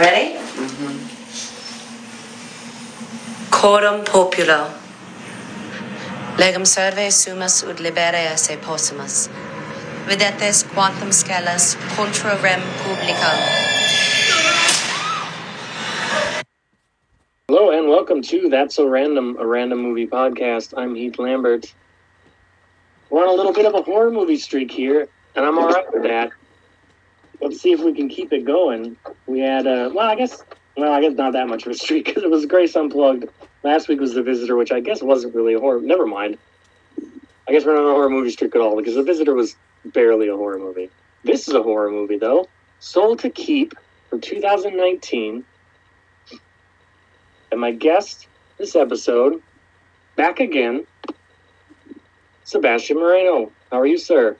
Ready? Coram populo. Legum serve sumus ut libere se possumus. Videtes quantum scalas contra rem publicam. Hello and welcome to That's So Random, a random movie podcast. I'm Heath Lambert. We're on a little bit of a horror movie streak here, and I'm all right with that. Let's see if we can keep it going. We had, uh, well, I guess, well, I guess not that much of a streak because it was Grace Unplugged. Last week was The Visitor, which I guess wasn't really a horror. Never mind. I guess we're not on a horror movie streak at all because The Visitor was barely a horror movie. This is a horror movie, though. Soul to Keep from 2019. And my guest this episode, back again, Sebastian Moreno. How are you, sir?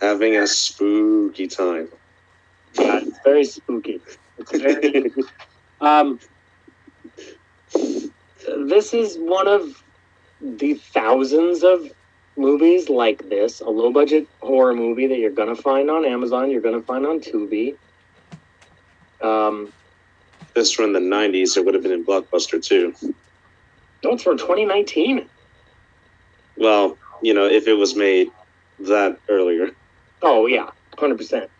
Having a spooky time. Yeah, it's very spooky. It's very, um, this is one of the thousands of movies like this, a low budget horror movie that you're going to find on Amazon, you're going to find on Tubi. Um, this were in the 90s, it would have been in Blockbuster too. no, it's from 2019. Well, you know, if it was made that earlier. Oh yeah, hundred percent.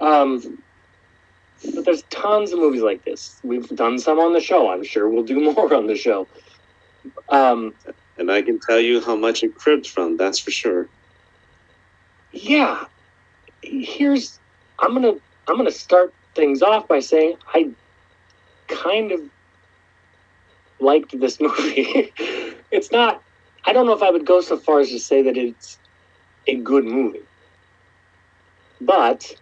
Um, but there's tons of movies like this. We've done some on the show. I'm sure we'll do more on the show. Um, And I can tell you how much it cribbed from, that's for sure. yeah. Here's I'm gonna I'm gonna start things off by saying I kind of liked this movie. it's not. I don't know if I would go so far as to say that it's a good movie, but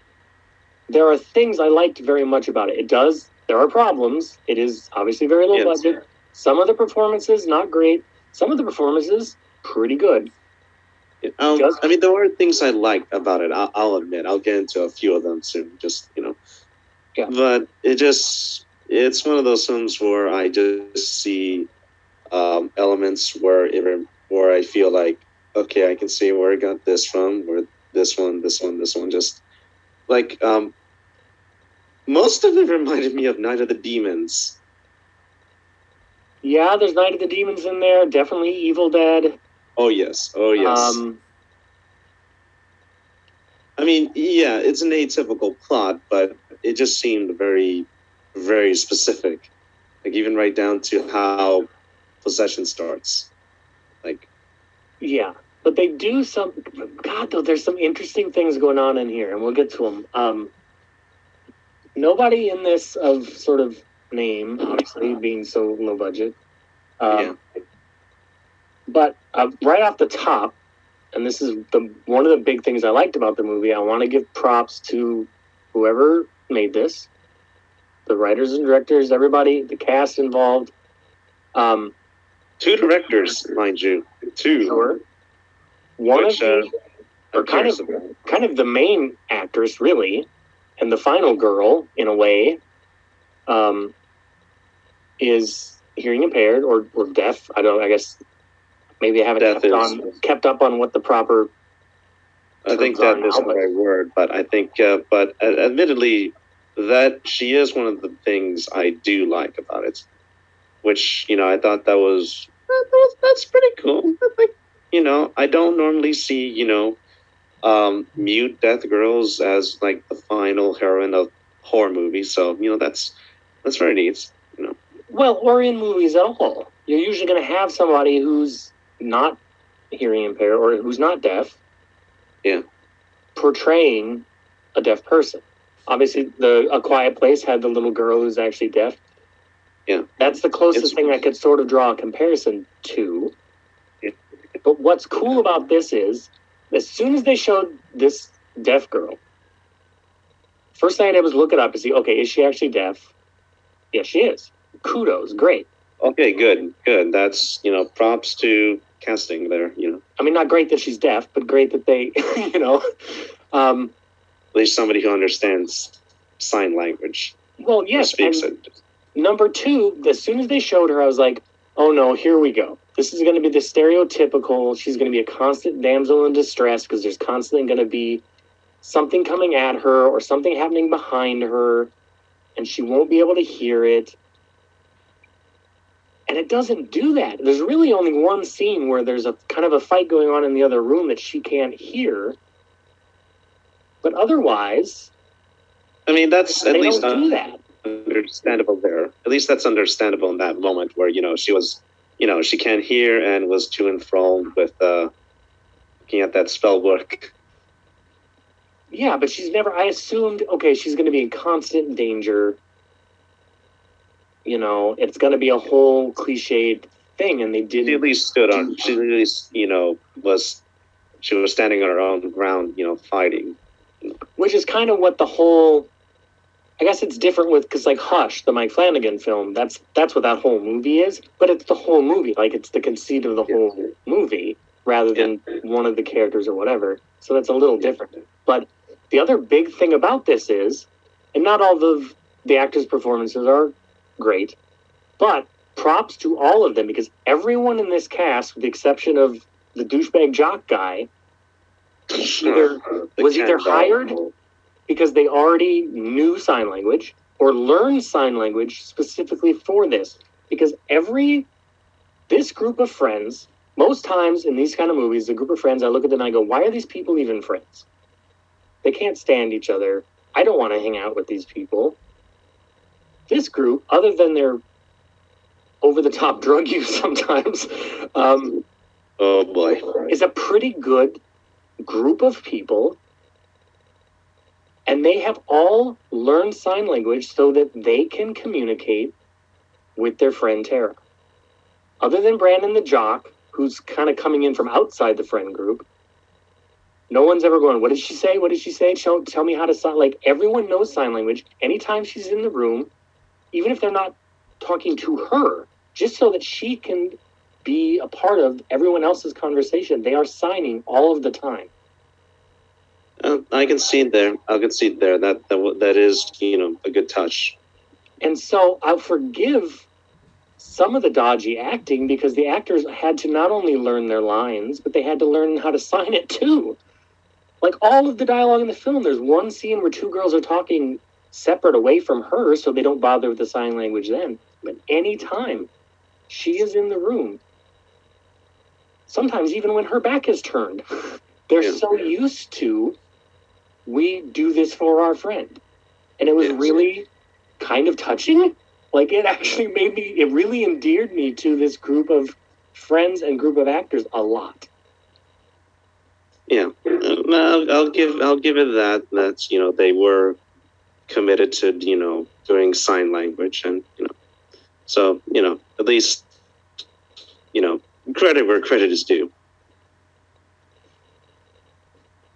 there are things I liked very much about it. It does. There are problems. It is obviously very low Yes. budget. Some of the performances not great. Some of the performances pretty good. Um, Just- I mean, there were things I liked about it, I'll, I'll admit. I'll get into a few of them soon, just, you know. Yeah. But it just, it's one of those films where I just see um, elements where, it, where I feel like, okay, I can see where I got this from, where this one, this one, this one, just like, um, most of it reminded me of Night of the Demons. Yeah, there's Night of the Demons in there. Definitely Evil Dead. Oh, yes. Oh, yes. Um, I mean, yeah, it's an atypical plot, but it just seemed very, very specific. Like even right down to how possession starts. Like, Yeah, but they do some. God, though, there's some interesting things going on in here, and we'll get to them. Um, nobody in this of sort of name, obviously, being so low budget. Um, But uh, right off the top, and this is the one of the big things I liked about the movie. I want to give props to whoever made this, the writers and directors, everybody, the cast involved. Um, two directors, mind you, two. sure. One which, of uh, the or kind of kind of the main actress really and the final girl in a way um is hearing impaired or, or deaf i don't i guess maybe i haven't kept is- on kept up on what the proper I think that isn't the right word, but I think, uh, but uh, admittedly, that she is one of the things I do like about it. Which you know, I thought that was that, that- that's pretty cool. I think you know, I don't normally see you know, um, mute death girls as like the final heroine of horror movies. So you know, that's that's very neat. You know, well or in movies at all you're usually going to have somebody who's not hearing impaired or who's not deaf Yeah. portraying a deaf person obviously the a quiet place had the little girl who's actually deaf Yeah. that's the closest It's- thing i could sort of draw a comparison to. But what's cool about this is as soon as they showed this deaf girl first thing i did was look it up to see okay is she actually deaf yes she is kudos great okay, good, good. That's you know, props to casting there. You know, I mean, not great that she's deaf, but great that they, you know, um, at least somebody who understands sign language well, yes. speaks and it. number two, as soon as they showed her, I was like, oh no, here we go. This is going to be the stereotypical. She's going to be a constant damsel in distress because there's constantly going to be something coming at her or something happening behind her. and she won't be able to hear it. And it doesn't do that. There's really only one scene where there's a kind of a fight going on in the other room that she can't hear. But otherwise, I mean, that's at least don't do that. understandable there. At least that's understandable in that moment where you know she was, you know, she can't hear and was too enthralled with uh, looking at that spell book. Yeah, but she's never. I assumed, okay, she's going to be in constant danger. You know, it's going to be a whole cliched thing, and they didn't. She at least stood on. She at least, you know, was she was standing on her own ground, you know, fighting. Which is kind of what the whole. I guess it's different with because like Hush, the Mike Flanagan film. That's that's what that whole movie is. But it's the whole movie. Like it's the conceit of the whole movie rather than one of the characters or whatever. So that's a little different. But the other big thing about this is, and not all of the actors' performances are great, but props to all of them because everyone in this cast, with the exception of the douchebag jock guy, either was either hired because they already knew sign language or learned sign language specifically for this. Because every this group of friends, most times in these kind of movies, the group of friends, I look at them and I go, why are these people even friends? They can't stand each other. I don't want to hang out with these people. This group, other than their over the top drug use sometimes, um, Oh boy. is a pretty good group of people and they have all learned sign language so that they can communicate with their friend Tara. Other than Brandon the jock, who's kind of coming in from outside the friend group, no one's ever going, What did she say? What did she say? Tell, tell me how to sign. Like, everyone knows sign language. Anytime she's in the room, even if they're not talking to her, just so that she can be a part of everyone else's conversation, they are signing all of the time. Uh, I can see it there. I can see it there. That that that is you know a good touch. And so I'll forgive some of the dodgy acting because the actors had to not only learn their lines, but they had to learn how to sign it too. Like all of the dialogue in the film, there's one scene where two girls are talking separate away from her so they don't bother with the sign language then. But anytime she is in the room, sometimes even when her back is turned, they're Yeah. so used to we do this for our friend. And it was really kind of touching. Like it actually made me it really endeared me to this group of friends and group of actors a lot. Yeah, uh, I'll, I'll give I'll give it that. That's you know they were committed to you know doing sign language and you know so you know at least you know credit where credit is due.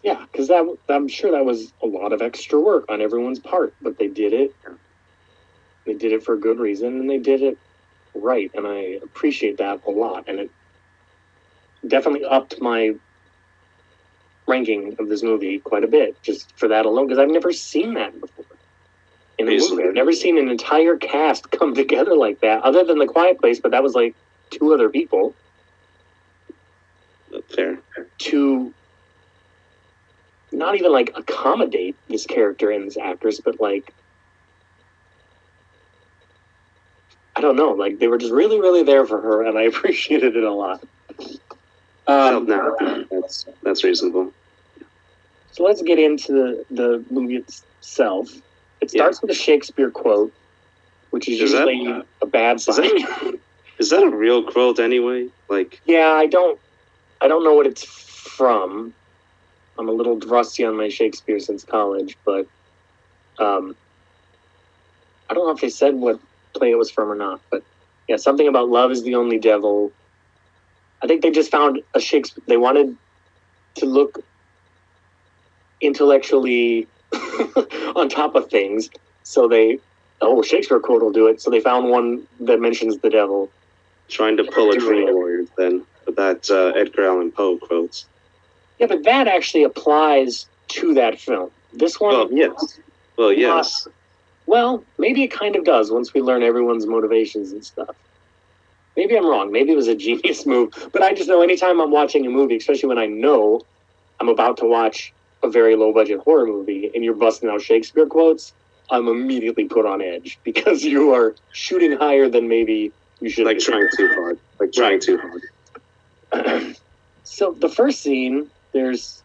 Yeah, because that I'm sure that was a lot of extra work on everyone's part, but they did it. They did it for a good reason, and they did it right, and I appreciate that a lot. And it definitely upped my ranking of this movie quite a bit, just for that alone, because I've never seen that before in a movie. I've never seen an entire cast come together like that, other than The Quiet Place, but that was like two other people Fair. to not even like accommodate this character and this actress, but like I don't know, like they were just really, really there for her, and I appreciated it a lot. Well, Um, no, that's that's reasonable. so let's get into the, the movie itself. It Yeah. starts with a Shakespeare quote, which is, Is that- usually a bad Is sign. that, is that a real quote anyway? Like, yeah, I don't, I don't know what it's from. I'm a little rusty on my Shakespeare since college, but um, I don't know if they said what play it was from or not. But yeah, something about love is the only devil. I think they just found a Shakespeare. They wanted to look intellectually on top of things, so they oh Shakespeare quote will do it. So they found one that mentions the devil. trying to pull a Dream Warriors then with that uh, Edgar Allan Poe quote. Yeah, but that actually applies to that film. This one, Well, yes. Well, yes. well, maybe it kind of does once we learn everyone's motivations and stuff. Maybe I'm wrong. Maybe it was a genius move. But I just know anytime I'm watching a movie, especially when I know I'm about to watch a very low budget horror movie and you're busting out Shakespeare quotes, I'm immediately put on edge because you are shooting higher than maybe you should. Like be. trying too hard. Like trying too hard. so the first scene, there's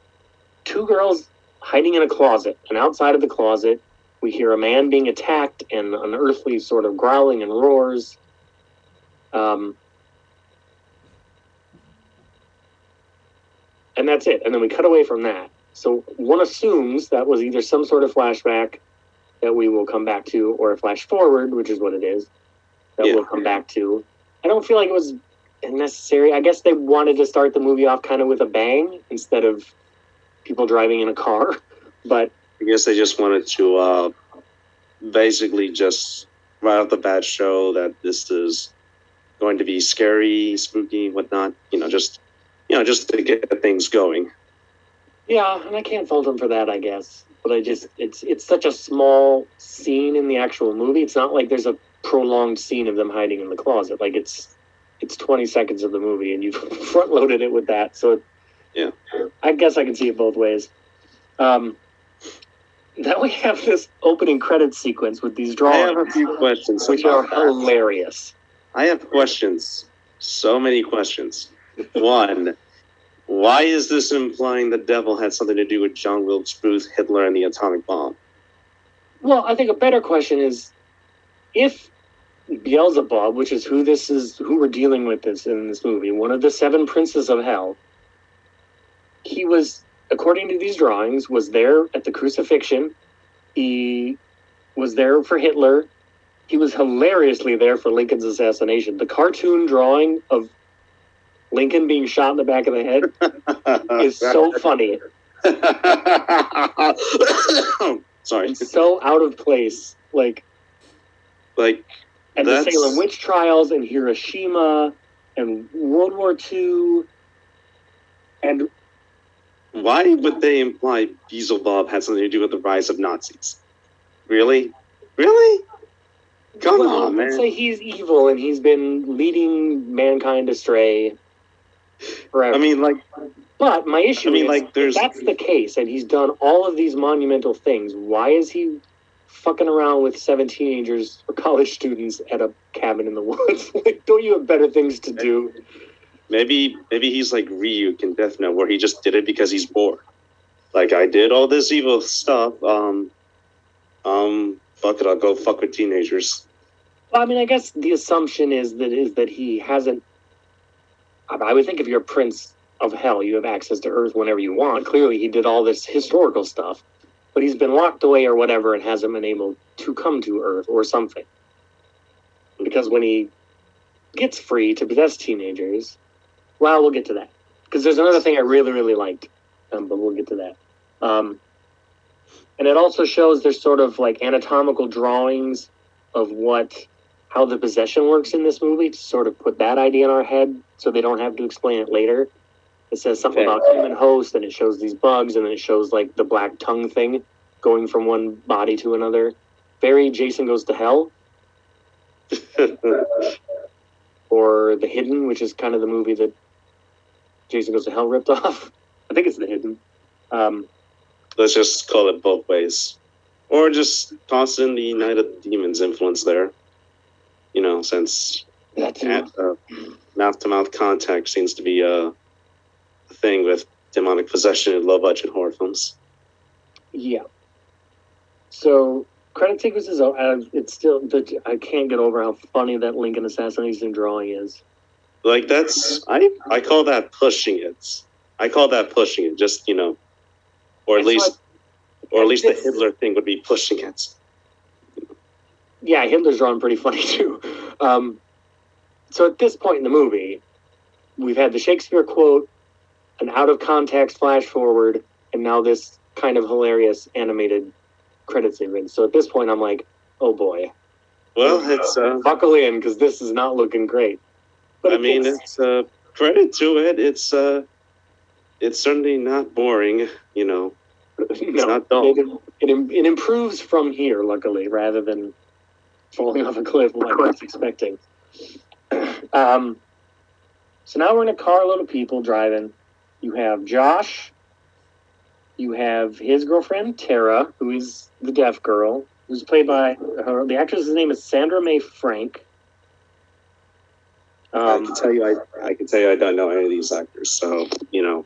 two girls hiding in a closet, and outside of the closet, we hear a man being attacked and unearthly sort of growling and roars. Um, and that's it. And then we cut away from that. So one assumes that was either some sort of flashback that we will come back to, or a flash forward, which is what it is, that Yeah. we'll come back to. I don't feel like it was necessary. I guess they wanted to start the movie off kind of with a bang instead of people driving in a car. But I guess they just wanted to uh, basically just right off the bat show that this is going to be scary, spooky, whatnot. You know, just you know, just to get things going. yeah, and I can't fault them for that, I guess. But I just it's it's such a small scene in the actual movie. It's not like there's a prolonged scene of them hiding in the closet. Like it's it's 20 seconds of the movie and you've front loaded it with that. So Yeah. I guess I can see it both ways. Um then we have this opening credit sequence with these drawings. I have a few questions. which are that. hilarious. I have questions. So many questions. One, why is this implying the devil had something to do with John Wilkes Booth, Hitler, and the atomic bomb? Well, I think a better question is if Beelzebub, which is who this is, who we're dealing with this in this movie, one of the seven princes of hell, he was, according to these drawings, was there at the crucifixion. He was there for Hitler. He was hilariously there for Lincoln's assassination. The cartoon drawing of Lincoln being shot in the back of the head is so funny. Sorry. It's so out of place. Like Like, and the Salem witch trials and Hiroshima and World War II. And why would they imply Beelzebub had something to do with the rise of Nazis? Really? Really? Come well, on, let's say he's evil and he's been leading mankind astray forever. I mean, like, but my issue I mean, is like, if there's- that's the case and he's done all of these monumental things. Why is he fucking around with seven teenagers or college students at a cabin in the woods? like, don't you have better things to do? maybe maybe he's like Ryuk in Death Note, where he just did it because he's bored. Like, I did all this evil stuff. Um, um, fuck it, I'll go fuck with teenagers. Well, I mean, I guess the assumption is that is that he hasn't. I I would think if you're a prince of hell, you have access to Earth whenever you want. Clearly, he did all this historical stuff, but he's been locked away or whatever and hasn't been able to come to Earth or something. Because when he gets free to possess teenagers, well, we'll get to that. Because there's another thing I really, really liked, um, but we'll get to that. Um, and it also shows there's sort of like anatomical drawings of what how the possession works in this movie to sort of put that idea in our head so they don't have to explain it later. It says something Okay. about human host and it shows these bugs and then it shows like the black tongue thing going from one body to another. Very Jason Goes to Hell or The Hidden, which is kind of the movie that Jason Goes to Hell ripped off. I think it's The Hidden. Um, Let's just call it both ways. Or just toss in the Night of the Demons influence there. You know, since uh, mouth to mouth contact seems to be a, a thing with demonic possession in low budget horror films. Yeah. So credit sequences. Uh, it's still. The, I can't get over how funny that Lincoln assassination drawing is. Like that's I I call that pushing it. I call that pushing it. Just you know, or at It's least, or at least the Hitler thing would be pushing it. Yeah, Hitler's drawing pretty funny too. Um, so at this point in the movie, we've had the Shakespeare quote, an out of context flash forward, and now this kind of hilarious animated credit sequence. So at this point, I'm like, oh boy, Well, it's uh, buckle in because this is not looking great. But I it mean, gets- it's uh, credit to it. It's uh, it's certainly not boring. You know, no, not dull. It, it, it improves from here, luckily, rather than falling off a cliff like I was expecting. Um, so now we're in a carload of people driving. You have Josh. You have his girlfriend, Tara, who is the deaf girl. who's played by her. The actress's name is Sandra Mae Frank. I Um, can tell you, I, I can tell you, I don't know any of these actors. So you know,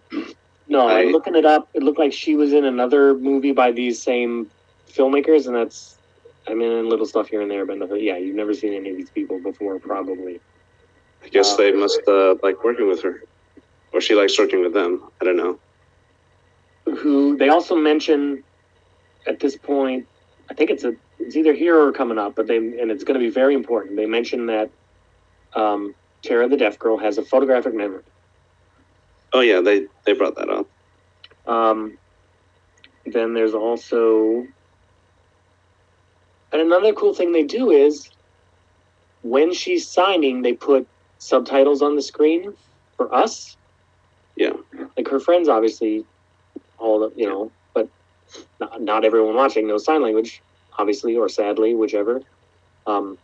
no, I'm looking it up. It looked like she was in another movie by these same filmmakers, and that's. I mean, in little stuff here and there, but nothing- yeah, you've never seen any of these people before, probably. I guess Uh, they must uh, like working with her, or she likes working with them. I don't know. Who they also mention at this point, I think it's a it's either here or coming up, but they and it's going to be very important. They mention that um, Tara the deaf girl has a photographic memory. Oh yeah, they they brought that up. Um, then there's also, and another cool thing they do is when she's signing, they put subtitles on the screen for us. Like her friends, obviously, all the, you know, but not, not everyone watching knows sign language, obviously, or sadly, whichever. Um,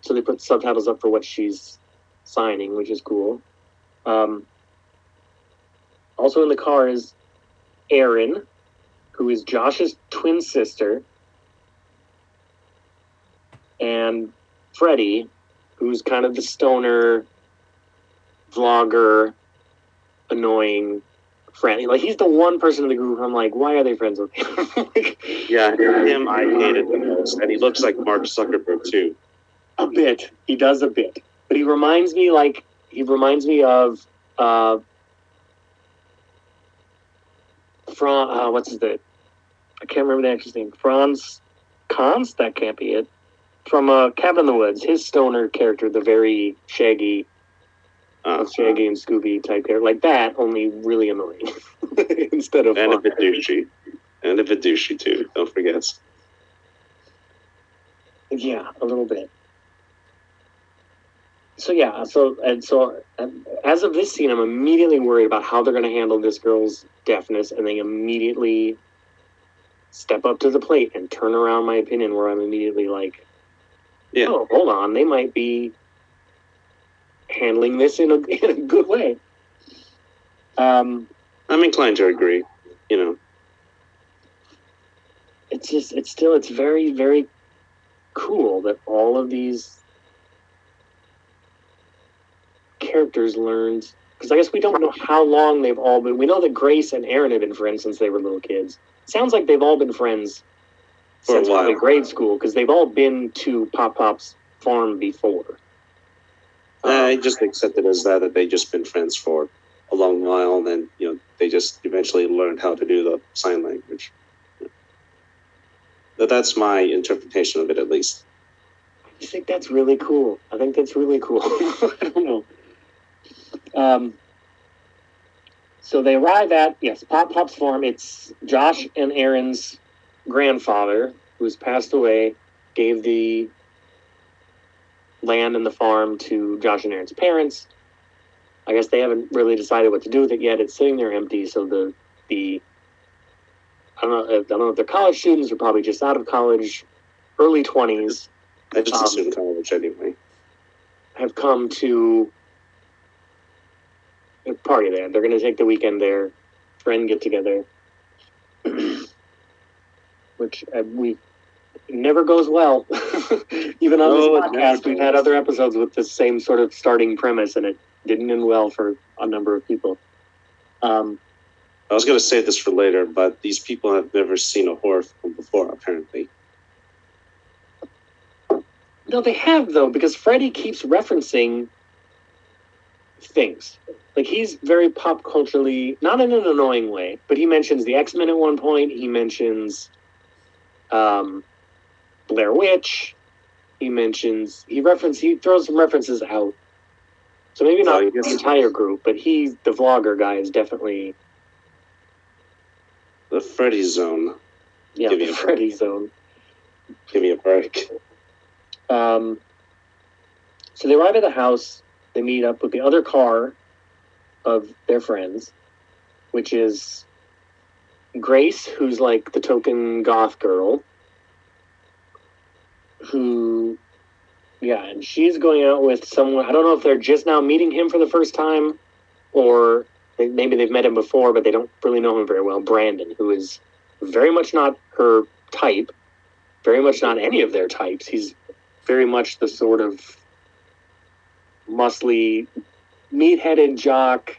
so they put subtitles up for what she's signing, which is cool. Um, also in the car is Erin, who is Josh's twin sister, and Freddie, who's kind of the stoner, vlogger, annoying friend. Like he's the one person in the group. I'm like, why are they friends with him? like, Yeah, him I hated the most, and he looks like Mark Zuckerberg too. a bit. He does a bit, but he reminds me like he reminds me of uh, Fran. Uh, what's his name? I can't remember the actor's name. Franz Kans. That can't be it. From uh, Cabin in the Woods, his stoner character, the very shaggy, Uh, Shaggy and Scooby type character, like that, only really annoying instead of and a fun. bit douchey, and a bit douchey too. Don't forget. Yeah, a little bit. So yeah, so and so um, as of this scene, I'm immediately worried about how they're going to handle this girl's deafness, and they immediately step up to the plate and turn around my opinion, where I'm immediately like, Yeah. "Oh, hold on, they might be handling this in a in a good way." Um, I'm inclined to agree. You know, it's just it's still it's very very cool that all of these characters learned because I guess we don't know how long they've all been. We know that Grace and Erin have been friends since they were little kids. Sounds like they've all been friends For since probably grade school because they've all been to Pop Pop's farm before. I just accept it as that that they just been friends for a long while, and then you know they just eventually learned how to do the sign language. But that's my interpretation of it, at least. I think that's really cool. I think that's really cool. I don't know. Um, so they arrive at yes, Pop Pop's farm. It's Josh and Erin's grandfather, who's passed away, gave the land and the farm to Josh and Erin's parents. I guess they haven't really decided what to do with it yet. It's sitting there empty. So the the I don't know. I don't know if they're college students or probably just out of college, early twenties I just Um, assume college anyway. have come to a party there. They're going to take the weekend there, friend get together, which uh, we it never goes well. Even on No, this podcast, we've had other episodes with the same sort of starting premise, and it didn't end well for a number of people. Um, I was going to say this for later, but these people have never seen a horror film before, apparently. No, they have though, because Freddy keeps referencing things. Like he's very pop culturally, not in an annoying way, but he mentions the X Men at one point. He mentions um, Blair Witch. He mentions he reference he throws some references out. So maybe not I the entire group, but he, the vlogger guy, is definitely The Freddy Zone. yeah Give me the a- Freddy zone. Give me a break. Um, so they arrive at the house. They meet up with the other car of their friends, which is Grace, who's like the token goth girl. Who, yeah, and she's going out with someone. I don't know if they're just now meeting him for the first time, or maybe they've met him before, but they don't really know him very well. Brandon, who is very much not her type. very much not any of their types. He's very much the sort of muscly, meat-headed jock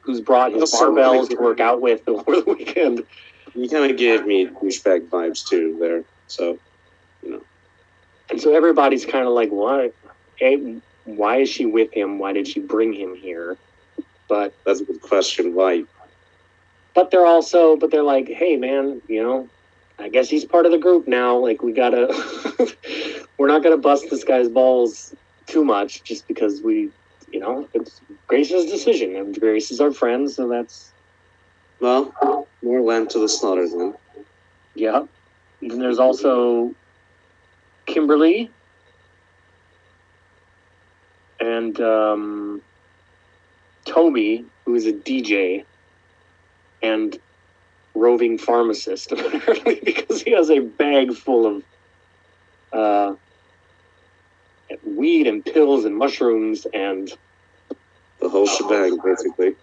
who's brought his barbells to work out with over the weekend. You kind of gave me douchebag vibes too there. So And so everybody's kind of like, what? Hey, why is she with him? Why did she bring him here? But that's a good question. Why? but they're also but they're like, hey man, you know, I guess he's part of the group now. Like we gotta, we're not gonna bust this guy's balls too much just because we, you know, it's Grace's decision, and Grace is our friend, so that's Well, more land to the slaughter then. yeah. And there's also Kimberly and um, Toby, who is a DJ and roving pharmacist, apparently, because he has a bag full of uh, weed and pills and mushrooms and The whole shebang, basically.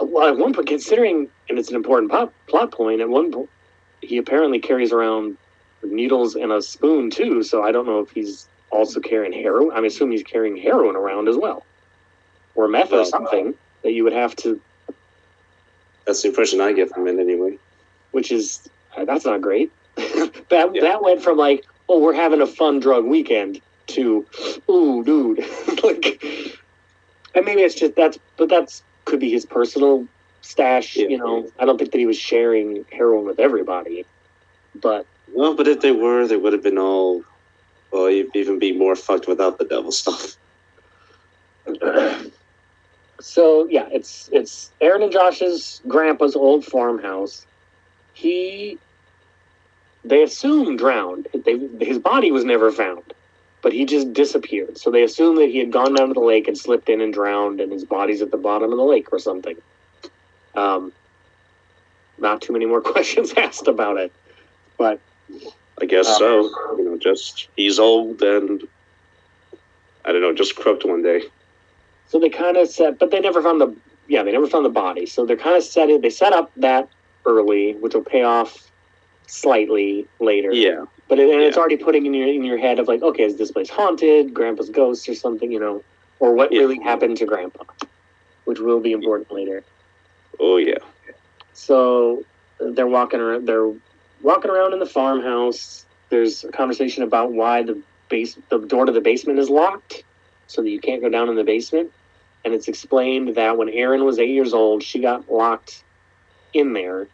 well, at one point, considering, and it's an important pop, plot point, at one point, he apparently carries around needles and a spoon too. So I don't know if he's also carrying heroin. I'm assuming he's carrying heroin around as well, or meth or Well- something that you would have to, That's the impression I get from it anyway. which is uh, that's not great. that Yeah. that went from like, oh, we're having a fun drug weekend to, ooh, dude, like, and maybe it's just that's, but that's could be his personal stash. Yeah. You know, I don't think that he was sharing heroin with everybody, but Well, but if they were, they would have been all, well, you'd even be more fucked without the devil stuff. so yeah, it's it's Erin and Josh's grandpa's old farmhouse. He, they assume drowned. They, his body was never found, but he just disappeared. So they assume that he had gone down to the lake and slipped in and drowned, and his body's at the bottom of the lake or something. Um, not too many more questions asked about it, but I guess Uh, so. You know, just he's old and I don't know, just croaked one day. So they kind of set, but they never found the yeah, they never found the body. So they're kind of set it. They set up that early, which will pay off slightly later. Yeah, but it, and it's already putting in your in your head of like, okay, is this place haunted? Grandpa's ghost or something, you know, or what Yeah. really happened to Grandpa, which will be important later. oh yeah. So they're walking around. They're walking around in the farmhouse. There's a conversation about why the base, the door to the basement is locked, so that you can't go down in the basement. And it's explained that when Erin was eight years old, she got locked in there.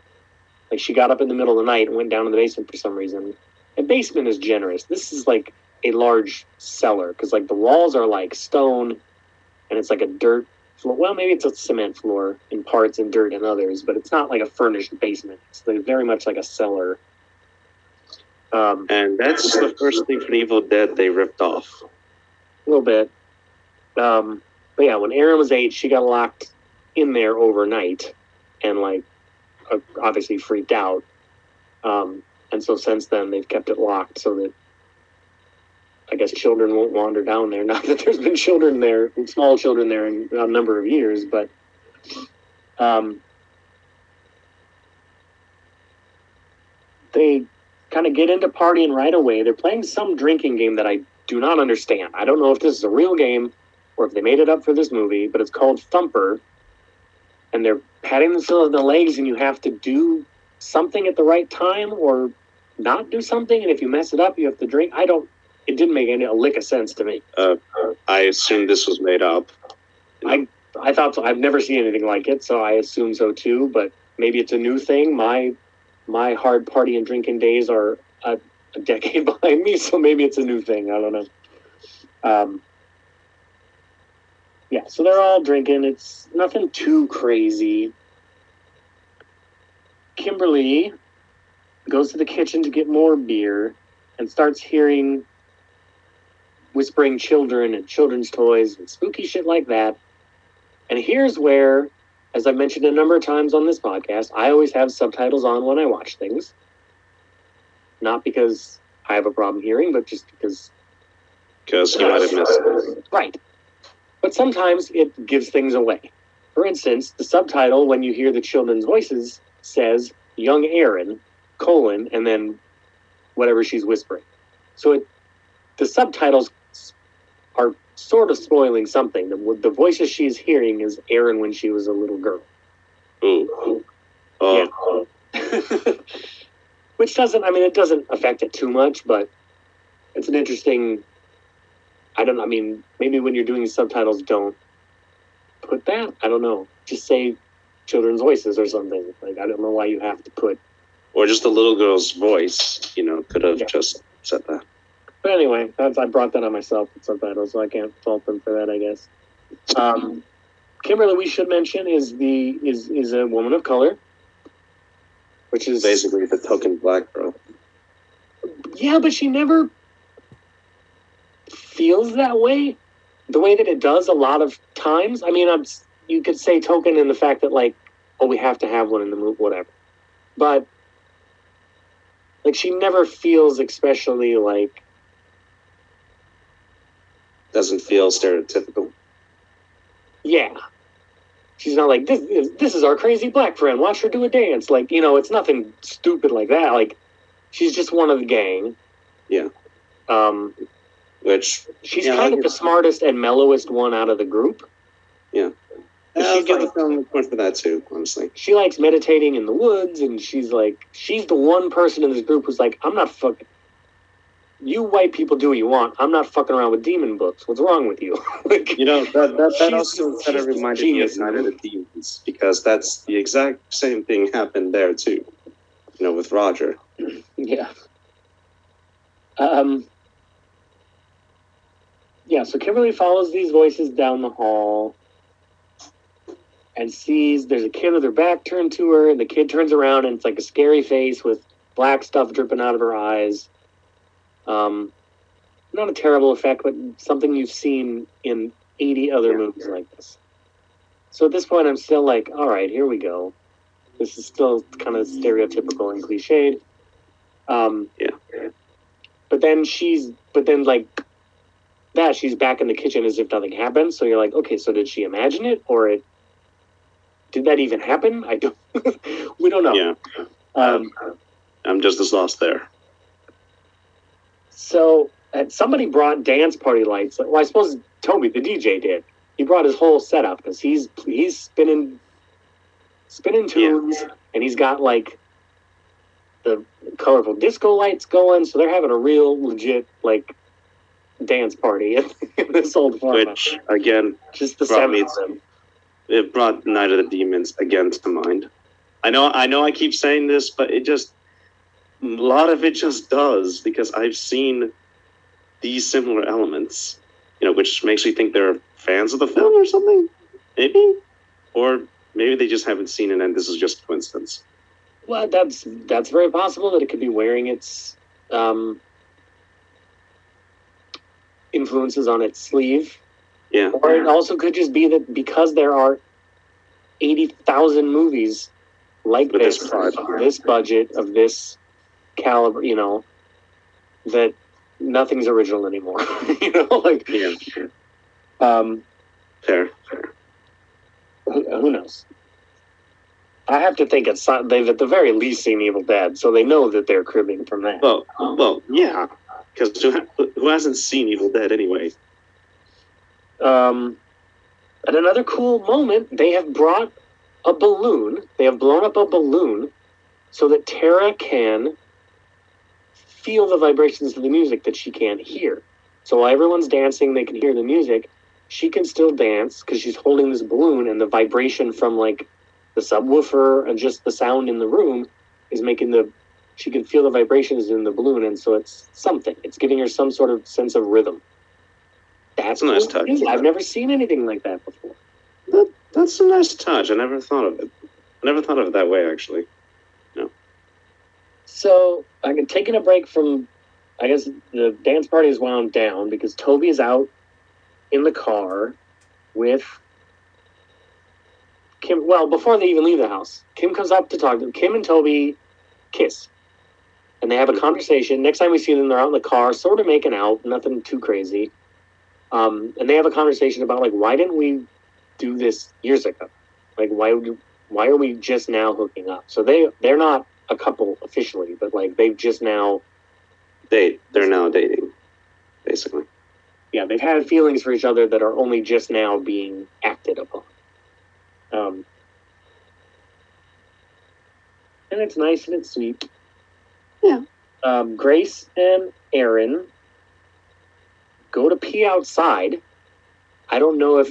Like she got up in the middle of the night and went down to the basement for some reason. And basement is generous. This is like a large cellar because like the walls are like stone, and it's like a dirt floor. Well, maybe it's a cement floor in parts and dirt in others, but it's not like a furnished basement. It's like very much like a cellar. Um, And that's the first thing from Evil Dead they ripped off. a little bit. Um, but yeah, when Erin was eight, she got locked in there overnight, and like uh, obviously freaked out. Um, and so since then, they've kept it locked so that I guess children won't wander down there. Not that there's been children there, small children there, in a number of years, but um, they kind of get into partying right away. They're playing some drinking game that I do not understand. I don't know if this is a real game or if they made it up for this movie, but it's called Thumper. And they're patting themselves on the legs, and you have to do something at the right time or not do something. And if you mess it up, you have to drink. I don't. It didn't make any a lick of sense to me. I assume this was made up. I I thought so. I've never seen anything like it, so I assume so too. But maybe it's a new thing. My my hard party and drinking days are a, a decade behind me, so maybe it's a new thing. I don't know. Um, yeah, so they're all drinking. It's nothing too crazy. Kimberly goes to the kitchen to get more beer and starts hearing whispering children and children's toys and spooky shit like that. And here's where, as I've mentioned a number of times on this podcast, I always have subtitles on when I watch things. Not because I have a problem hearing, but just because Because you might have missed it. Right. But sometimes it gives things away. For instance, the subtitle, when you hear the children's voices, says young Erin, colon, and then whatever she's whispering. So it, the subtitles are sort of spoiling something. The, the voices she's hearing is Erin when she was a little girl. Ooh. Oh, Which doesn't, I mean, it doesn't affect it too much, but it's an interesting. I don't. I mean, maybe when you're doing subtitles, don't put that. I don't know. Just say children's voices or something. Like I don't know why you have to put. or just the little girl's voice. You know, could have Yeah. just said that. But anyway, that's, I brought that on myself with subtitles, so I can't fault them for that. I guess. Um, Kimberly, we should mention is the is is a woman of color, which is Basically, the token black girl. Yeah, but she never feels that way. The way that it does a lot of times. I mean, I'm, you could say token in the fact that like, oh, we have to have one in the movie, whatever. But like, she never feels especially like, Doesn't feel stereotypical. yeah. She's not like this. Is, this is our crazy black friend. Watch her do a dance. Like you know, it's nothing stupid like that. Like she's just one of the gang. Yeah. Um, Which she's Yeah, kind of the smartest and mellowest one out of the group. uh, She I gets- was going point for that too. Honestly, she likes meditating in the woods and she's like she's the one person in this group who's like i'm not fucking you white people do what you want. I'm not fucking around with demon books. What's wrong with you? Like, you know that that, that also kind of reminded me of Night of the Demons because that's the exact same thing happened there too. You know, with Roger. yeah. Um yeah so kimberly follows these voices down the hall and sees there's a kid with her back turned to her and the kid turns around and it's like a scary face with black stuff dripping out of her eyes um not a terrible effect but something you've seen in 80 other Yeah. movies like this. So at this point i'm still like all right here we go. This is still kind of stereotypical and cliched. Um Yeah. but then she's but then like that she's back in the kitchen as if nothing happened. So you're like okay so did she imagine it or it did that even happen? I don't we don't know. Yeah, um I'm just as lost there. So uh, somebody brought dance party lights well i suppose toby the dj did he brought his whole setup because he's he's spinning spinning tunes and he's got like the colorful disco lights going so they're having a real legit like dance party in this old farmhouse. Which again, just the brought me seven it brought Night of the Demons again to mind. I know, I know, I keep saying this, but it just a lot of it just does because I've seen these similar elements, you know, which makes me think they're fans of the film or something, maybe, or maybe they just haven't seen it and this is just a coincidence. well that's that's very possible that it could be wearing its um influences on its sleeve. Yeah, Or it also could just be that because there are 80,000 movies like With this, this this budget, of this caliber, you know, that nothing's original anymore. you know, like, yeah, um, fair, fair. who, who knows? I have to think it's some- they've at the very least seen Evil Dead, so they know that they're cribbing from that. Well, well, yeah, because who, who hasn't seen Evil Dead anyway? Um, at another cool moment, they have brought a balloon. They have blown up a balloon so that Tara can feel the vibrations of the music that she can't hear. So while everyone's dancing, they can hear the music. She can still dance because she's holding this balloon, and the vibration from like the subwoofer and just the sound in the room is making the. She can feel the vibrations in the balloon, and so it's something. It's giving her some sort of sense of rhythm. That's a nice touch. I've never seen anything like that before. That, that's a nice touch. I never thought of it. I never thought of it that way, actually. So I can taking a break from. I guess the dance party is wound down because Toby is out in the car with Kim. Well, before they even leave the house, Kim comes up to talk to them. Kim and Toby kiss, and they have a conversation. Next time we see them, they're out in the car, sort of making out, nothing too crazy. Um, and they have a conversation about like why didn't we do this years ago? Like why would why are we just now hooking up? So they they're not a couple officially, but like they've just now they They're now dating, basically. Yeah, they've had feelings for each other that are only just now being acted upon. Um, and it's nice and it's sweet. Yeah. Um, Grace and Erin go to pee outside. I don't know if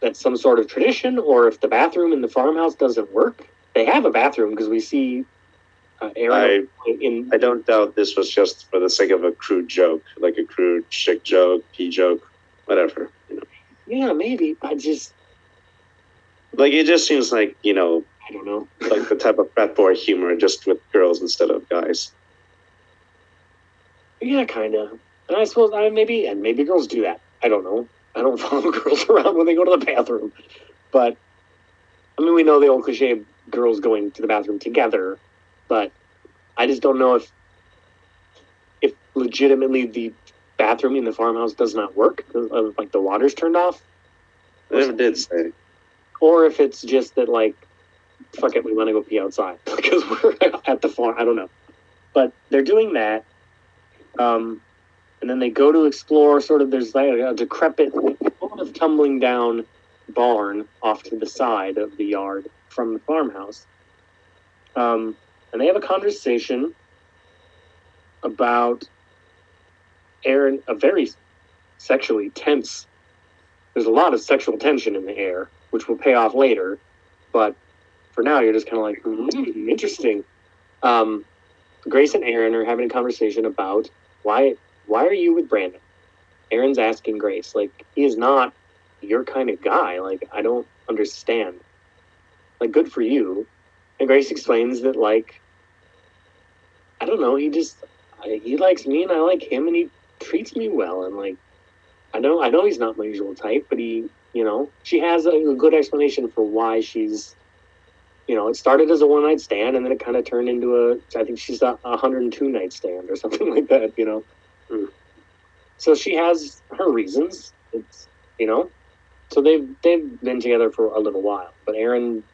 that's some sort of tradition or if the bathroom in the farmhouse doesn't work. They have a bathroom because we see uh, Erin in. I don't doubt this was just for the sake of a crude joke, like a crude chick joke, pee joke, whatever. You know, Yeah, maybe. I just, like it just seems like you know, I don't know. like the type of frat boy humor, just with girls instead of guys. Yeah, kind of. And I suppose I maybe and maybe girls do that. I don't know. I don't follow girls around when they go to the bathroom, but I mean we know the old cliche of girls going to the bathroom together, but I just don't know if if legitimately the bathroom in the farmhouse does not work, uh, like the water's turned off, I never did say. or if it's just that like fuck it, we want to go pee outside because we're at the farm. I don't know, but they're doing that. Um, and then they go to explore. Sort of, there's like a decrepit, sort of tumbling down barn off to the side of the yard from the farmhouse. Um, and they have a conversation about Erin, a very sexually tense. There's a lot of sexual tension in the air, which will pay off later. But for now, you're just kind of like, hmm, interesting. Um, Grace and Erin are having a conversation about why why are you with Brandon? Erin's asking Grace, like, he is not your kind of guy. Like, I don't understand. Like, good for you. And Grace explains that, like, I don't know, he just I, he likes me and I like him and he treats me well and like I know I know he's not my usual type, but he you know, she has a, a good explanation for why she's you know, it started as a one night stand and then it kind of turned into a I think she's a, a 102 night stand or something like that, you know. Mm. So she has her reasons. It's you know. So they've they've been together for a little while, but Erin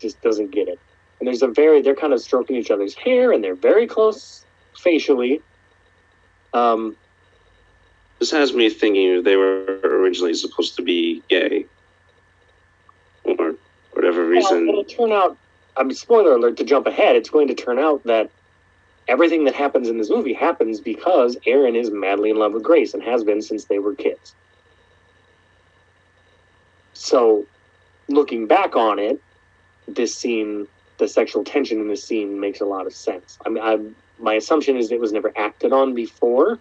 just doesn't get it. And there's a very they're kind of stroking each other's hair and they're very close facially. Um This has me thinking they were originally supposed to be gay, or whatever reason. It'll turn out. I mean, spoiler alert. To jump ahead, it's going to turn out that everything that happens in this movie happens because Erin is madly in love with Grace and has been since they were kids. So, looking back on it, this scene, the sexual tension in this scene makes a lot of sense. I mean, I, my assumption is it was never acted on before,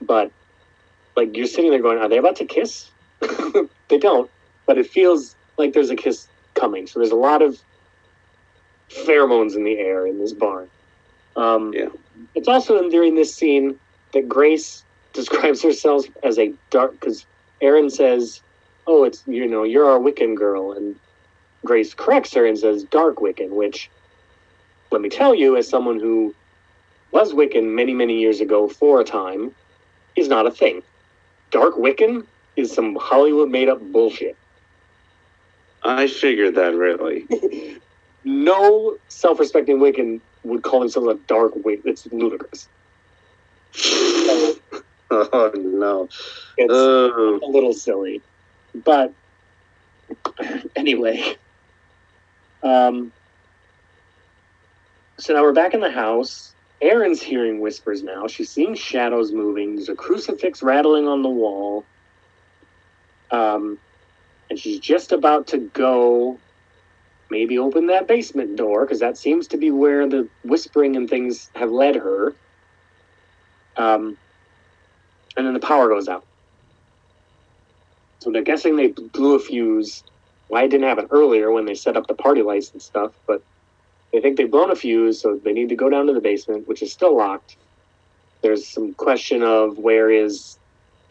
but like you're sitting there going, "Are they about to kiss?" they don't, but it feels like there's a kiss coming. So there's a lot of pheromones in the air in this barn. Um, Yeah. It's also in, during this scene that Grace describes herself as a dark, because Erin says, "Oh, it's you know you're our Wiccan girl," and Grace corrects her and says "dark Wiccan," which, let me tell you, as someone who was Wiccan many many years ago for a time, is not a thing. Dark Wiccan is some Hollywood made up bullshit. I figured that really. no self-respecting Wiccan would call themselves a dark Wiccan. It's ludicrous. oh no. It's Oh, a little silly, but anyway. Um. So now we're back in the house. Erin's hearing whispers now. She's seeing shadows moving. There's a crucifix rattling on the wall. Um, and she's just about to go maybe open that basement door because that seems to be where the whispering and things have led her. Um, and then the power goes out. So they're guessing they blew a fuse. Why it didn't happen earlier when they set up the party lights and stuff, but they think they've blown a fuse, so they need to go down to the basement, which is still locked. There's some question of where is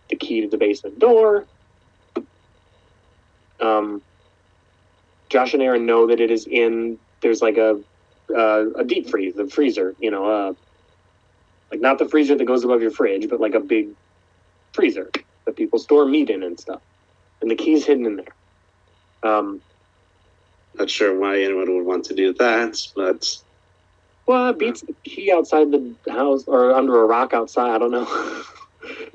the key to the basement door. Um, Josh and Erin know that it is in. There's like a uh, a deep freeze, the freezer. You know, uh, like not the freezer that goes above your fridge, but like a big freezer that people store meat in and stuff. And the key's hidden in there. Um, not sure why anyone would want to do that, but Well, it beats the key outside the house or under a rock outside. I don't know.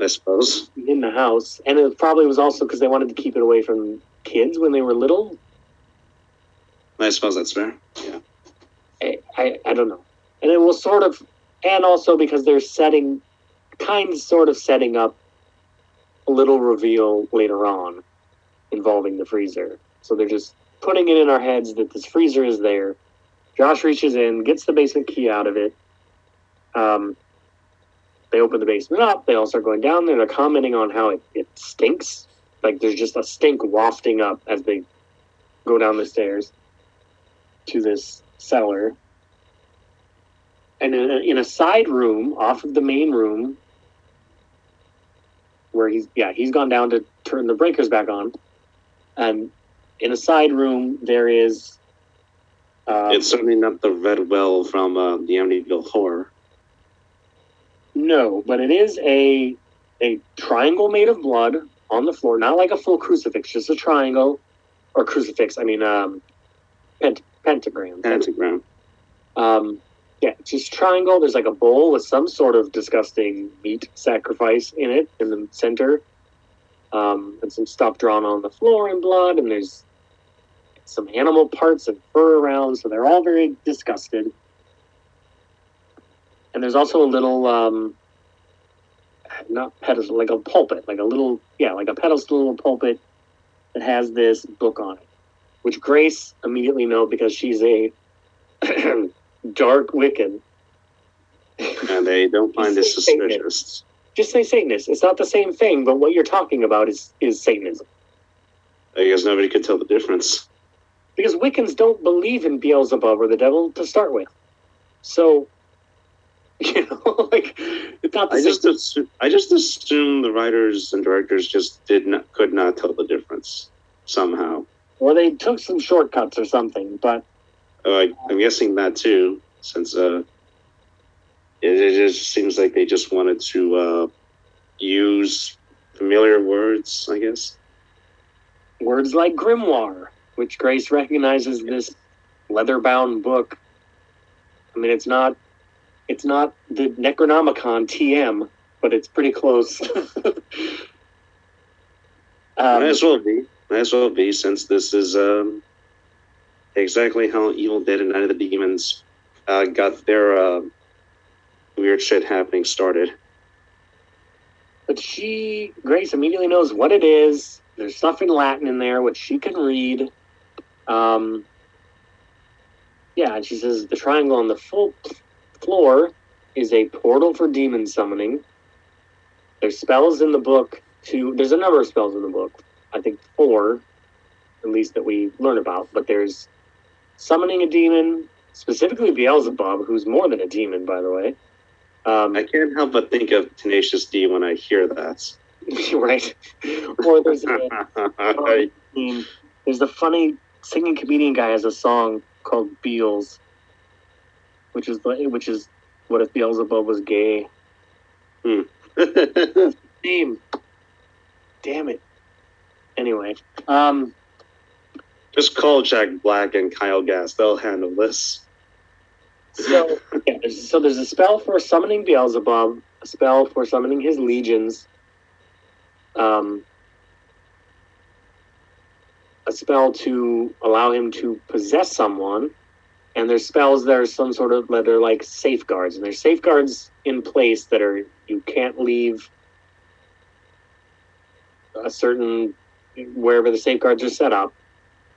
I suppose. in the house, and it probably was also because they wanted to keep it away from kids when they were little. I suppose that's fair. Yeah. I, I, I don't know. And it was sort of, and also because they're setting, kind of sort of setting up a little reveal later on involving the freezer. So they're just putting it in our heads that this freezer is there. Josh reaches in, gets the basement key out of it. Um, they open the basement up. They all start going down there. They're commenting on how it, it stinks. Like there's just a stink wafting up as they go down the stairs to this cellar. And in a, in a side room off of the main room, where he's yeah he's gone down to turn the breakers back on, and in a side room there is. Uh, it's certainly not the red well from uh, the Amityville Horror. No, but it is a a triangle made of blood on the floor, not like a full crucifix, just a triangle or crucifix. I mean, um, pent- pentagram. Pentagram. Um, yeah, just triangle. There's like a bowl with some sort of disgusting meat sacrifice in it in the center, um, and some stuff drawn on the floor in blood, and there's some animal parts and fur around, so they're all very disgusted. And there's also a little, um, not pedestal, like a pulpit, like a little, yeah, like a pedestal little pulpit that has this book on it, which Grace immediately know because she's a dark Wiccan. And they don't find this suspicious. Just say Satanist. It's not the same thing, but what you're talking about is is Satanism. I guess nobody could tell the difference. Because Wiccans don't believe in Beelzebub or the devil to start with. So, you know, like it's not the I same. just assu- I just assume the writers and directors just did not could not tell the difference somehow. or they took some shortcuts or something. But Uh, I, I'm guessing that too, since uh, it, it just seems like they just wanted to uh, use familiar words. I guess. words like grimoire, which Grace recognizes this leather-bound book. I mean, it's not it's not the Necronomicon TM, but it's pretty close. um, Might as well be. Might as well be, since this is um, exactly how Evil Dead and Night of the Demons uh, got their uh, weird shit happening started. but she, Grace, immediately knows what it is. There's stuff in Latin in there, which she can read. Um, yeah, and she says the triangle on the full floor is a portal for demon summoning. There's spells in the book to. There's a number of spells in the book. I think four, at least that we learn about. But there's summoning a demon, specifically Beelzebub, who's more than a demon, by the way. Um, I can't help but think of Tenacious D when I hear that. right. Or there's a, mean, there's the funny singing comedian guy has a song called Beals, which is the which is what if Beelzebub was gay? Name. Damn it. Anyway, um, Just call Jack Black and Kyle Gass. They'll handle this. so yeah, there's, so there's a spell for summoning Beelzebub, a spell for summoning his legions, um, a spell to allow him to possess someone, and there's spells that are some sort of that are like safeguards, and there's safeguards in place that are you can't leave a certain wherever the safeguards are set up.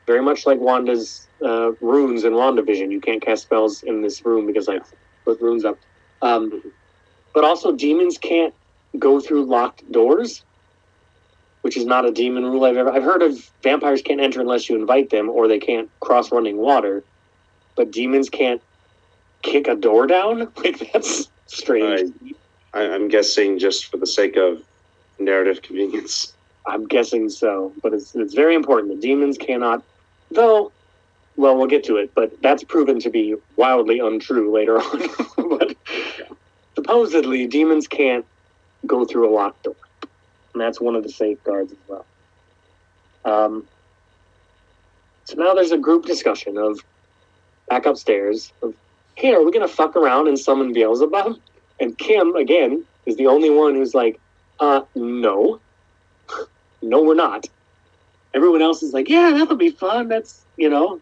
Very much like Wanda's uh, runes in WandaVision. You can't cast spells in this room because I put runes up. Um, but also, demons can't go through locked doors, which is not a demon rule I've ever. I've heard of vampires can't enter unless you invite them, or they can't cross running water. But demons can't kick a door down. Like that's strange. I, I'm guessing just for the sake of narrative convenience. I'm guessing so, but it's it's very important. The demons cannot, though. Well, we'll get to it, but that's proven to be wildly untrue later on. but supposedly, demons can't go through a locked door, and that's one of the safeguards as well. Um, so now there's a group discussion of back upstairs of hey, are we going to fuck around and summon Beelzebub? And Kim, again, is the only one who's like, uh, no. no, we're not. Everyone else is like, yeah, that'll be fun. That's, you know.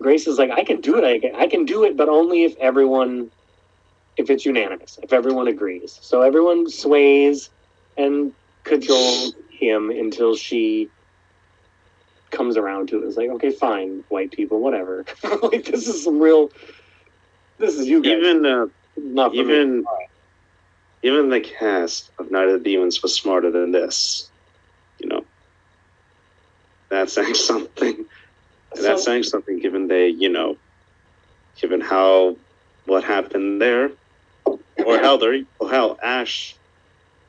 Grace is like, I can do it. I can, I can do it, but only if everyone, if it's unanimous, if everyone agrees. So everyone sways and cajoles him until she comes around to it. It's like, okay, fine, white people, whatever. like this is some real. This is you guys. Even uh, not for me. even even the cast of Night of the Demons was smarter than this. You know, that's saying something. And that's saying something, given they, you know, given how what happened there, or how they, or how Ash.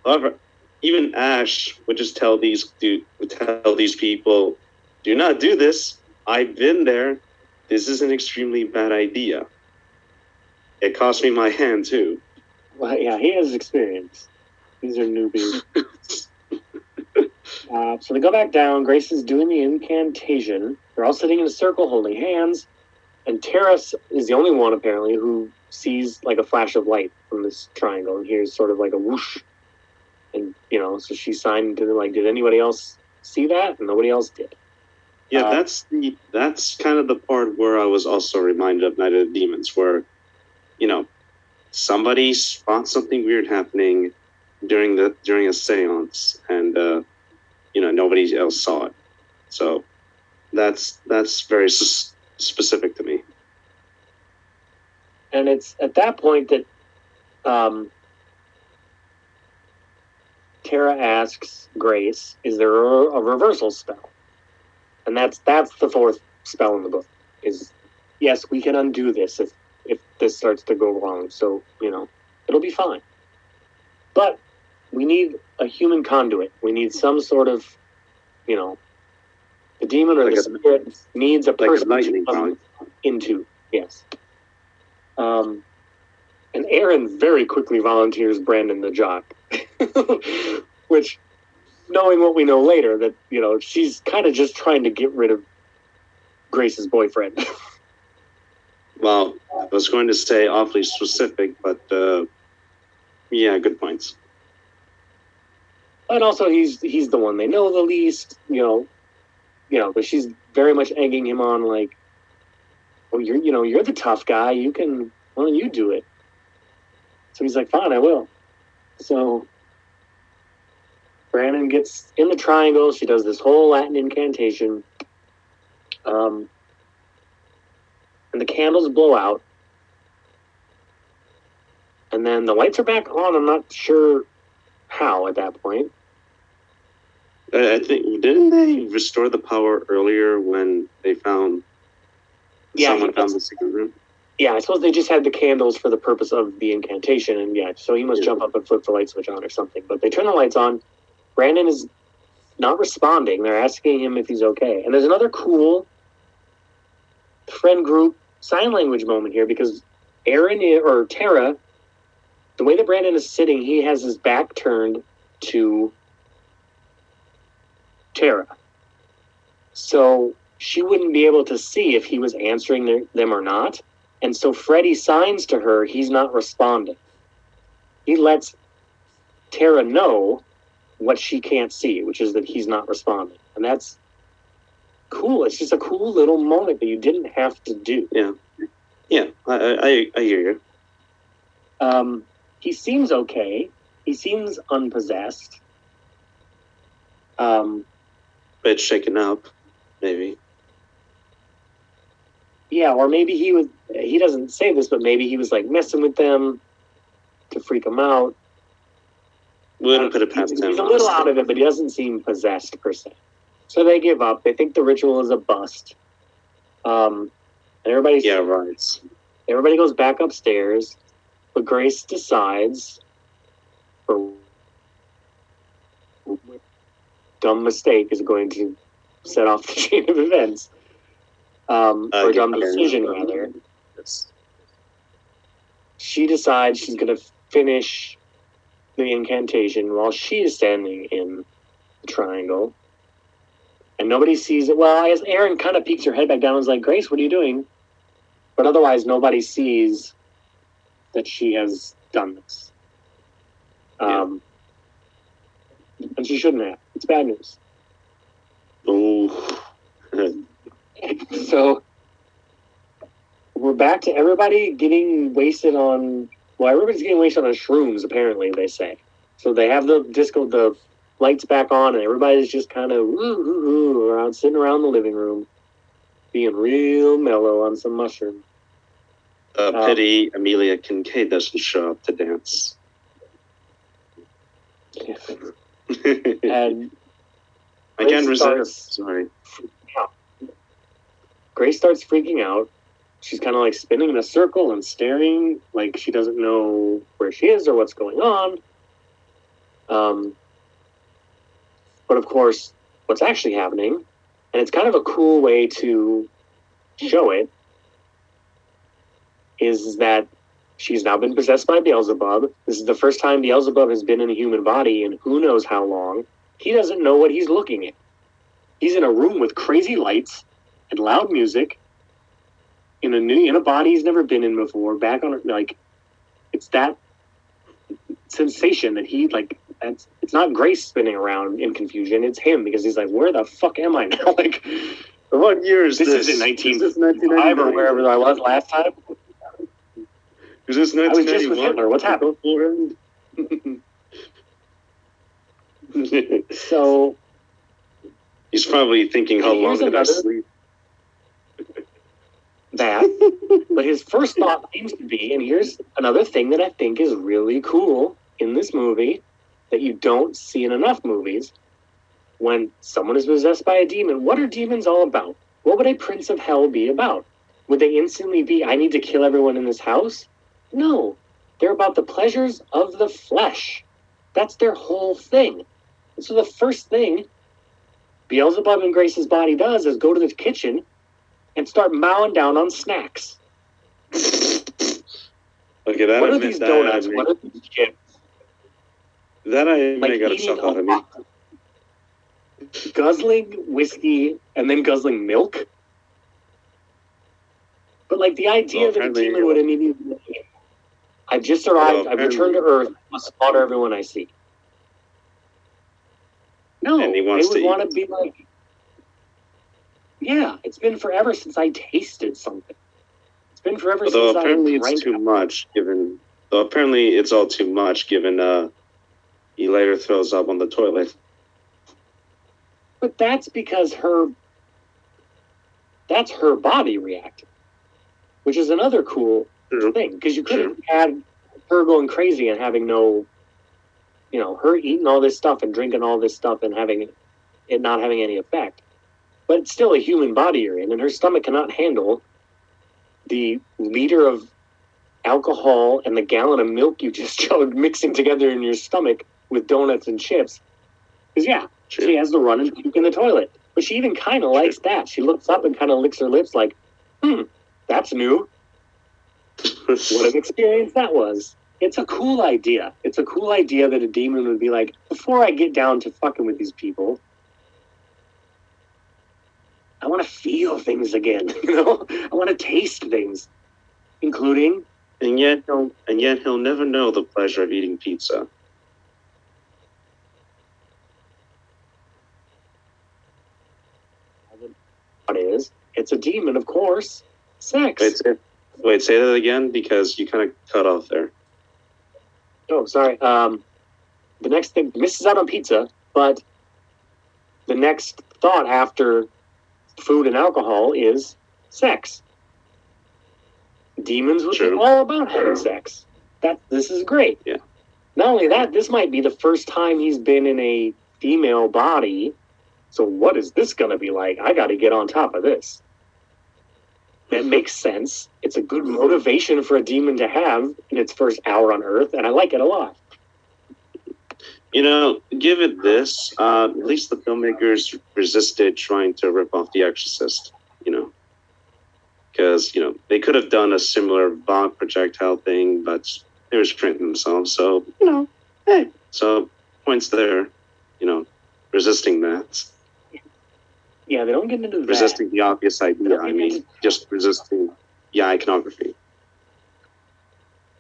However, even Ash would just tell these do would tell these people, "Do not do this. I've been there. This is an extremely bad idea. It cost me my hand too." Well, yeah, he has experience. These are newbies. uh, so they go back down. Grace is doing the incantation. They're all sitting in a circle holding hands. And Tara's is the only one, apparently, who sees like a flash of light from this triangle and hears sort of like a whoosh. And, you know, so she signed to, like, did anybody else see that? And nobody else did. Yeah, Uh, that's the that's kind of the part where I was also reminded of Night of the Demons, where you know somebody spots something weird happening during the during a séance, and uh, you know nobody else saw it. So that's that's very s- specific to me. And it's at that point that um, Tara asks Grace, "Is there a, a reversal spell?" And that's that's the fourth spell in the book. Is yes, we can undo this if if this starts to go wrong. So you know, it'll be fine. But we need a human conduit. We need some sort of, you know, the demon or Like the a- spirit needs a Like a person to come into. Yes. Um, and Erin very quickly volunteers Brandon the jock, which, knowing what we know later, that you know she's kind of just trying to get rid of Grace's boyfriend. Well, I was going to say awfully specific, but uh, yeah, good points. and also he's he's the one they know the least, you know, you know. But she's very much egging him on, like, "Oh, you're you know you're the tough guy. You can why don't you do it?" So he's like, "Fine, I will." So Brandon gets in the triangle. She does this whole Latin incantation, um, and the candles blow out. And then the lights are back on. I'm not sure how at that point. I, think didn't they restore the power earlier when they found Yeah, someone found the secret room? Yeah, I suppose they just had the candles for the purpose of the incantation, and yeah, so he must Yeah. jump up and flip the light switch on or something. But they turn the lights on. Brandon is not responding. They're asking him if he's okay. And there's another cool friend group sign language moment here because Erin or Tara, the way that Brandon is sitting, he has his back turned to Tara. So she wouldn't be able to see if he was answering their, them or not. And so Freddie signs to her, he's not responding. He lets Tara know what she can't see, which is that he's not responding. And that's cool. It's just a cool little moment that you didn't have to do. Yeah, Yeah, I, I, I hear you. Um, he seems okay. He seems unpossessed. Um, Bit shaken up, maybe. yeah, or maybe he was, he doesn't say this, but maybe he was like messing with them to freak them out. Wouldn't put it past he's, him. he's a little out of it, but he doesn't seem possessed per se. So they give up. They think the ritual is a bust. Um, and everybody, Yeah, right. everybody goes back upstairs, but Grace decides, for dumb mistake is going to set off the chain of events. Um, Uh, or dumb decision rather. Yes. she decides she's going to finish the incantation while she is standing in the triangle. And nobody sees it. Well, I guess Erin kind of peeks her head back down and is like, Grace, what are you doing? but otherwise nobody sees that she has done this. Um, and she shouldn't have. It's bad news. Oh, So we're back to everybody getting wasted on. Well, everybody's getting wasted on shrooms. Apparently, they say. So they have the disco, the lights back on, and everybody's just kind of around, sitting around the living room, being real mellow on some mushroom. uh, Um, pity Amelia Kincaid doesn't show up to dance. And I can't Grace resist. starts- Sorry. Grace starts freaking out. She's kind of like spinning in a circle and staring like she doesn't know where she is or what's going on. Um, but of course, what's actually happening, and it's kind of a cool way to show it, is that she's now been possessed by Beelzebub. This is the first time Beelzebub has been in a human body in who knows how long. He doesn't know what he's looking at. He's in a room with crazy lights and loud music in a new in a body he's never been in before. Back on like it's that sensation that he like. That's it's not Grace spinning around in confusion. It's him because he's like, where the fuck am I now? like What year is this, this? is in nineteen Is this five or wherever I was last time. Is this I was just with 1991? Hitler. What's happening? So He's probably thinking, how long here's did I sleep? That. but his first thought seems to be, and here's another thing that I think is really cool in this movie that you don't see in enough movies. When someone is possessed by a demon, what are demons all about? What would a prince of hell be about? Would they instantly be, I need to kill everyone in this house? No. They're about the pleasures of the flesh. That's their whole thing. And so the first thing Beelzebub and Grace's body does is go to the kitchen and start mowing down on snacks. Okay, that what I are these donuts? I What are these chips? That I Like I got a eating chuckle out of me. guzzling whiskey and then guzzling milk. But like the idea Well, that a demon uh, would immediately, I've just arrived. Well, I've returned to Earth. I must slaughter everyone I see. No, And he they wants would to want to be like, yeah. It's been forever since I tasted something. It's been forever Although since apparently I it's drank. too much, given. Though apparently it's all too much, given uh, he later throws up on the toilet. But that's because her that's her body reacting. Which is another cool thing. Because you could have had her going crazy and having no you know, her eating all this stuff and drinking all this stuff and having it not having any effect. But it's still a human body you're in, and her stomach cannot handle the liter of alcohol and the gallon of milk you just chugged mixing together in your stomach with donuts and chips. Because yeah, True. she has to run and puke in the toilet. But she even kind of likes that. She looks up and kind of licks her lips like, hmm, that's new. What an experience that was. It's a cool idea. It's a cool idea that a demon would be like, before I get down to fucking with these people, I want to feel things again. You know, I want to taste things, including and yet he'll and yet he'll never know the pleasure of eating pizza. what is. It's a demon, of course. Sex. Wait, say, wait, say that again because you kind of cut off there. Oh, sorry. Um, the next thing misses out on pizza, but the next thought after food and alcohol is sex. Demons be True. all about having sex. That this is great. Yeah. Not only that, this might be the first time he's been in a female body. So what is this going to be like? I got to get on top of this. That makes sense. It's a good motivation for a demon to have in its first hour on Earth, and I like it a lot. You know, give it this. Uh, at least the filmmakers resisted trying to rip off The Exorcist. You know, because you know they could have done a similar Vogue projectile thing, but they restrained themselves. So you know, hey, so points there. You know, resisting that, Yeah, they don't get into that. resisting the obvious idea. I mean, just resisting yeah, iconography.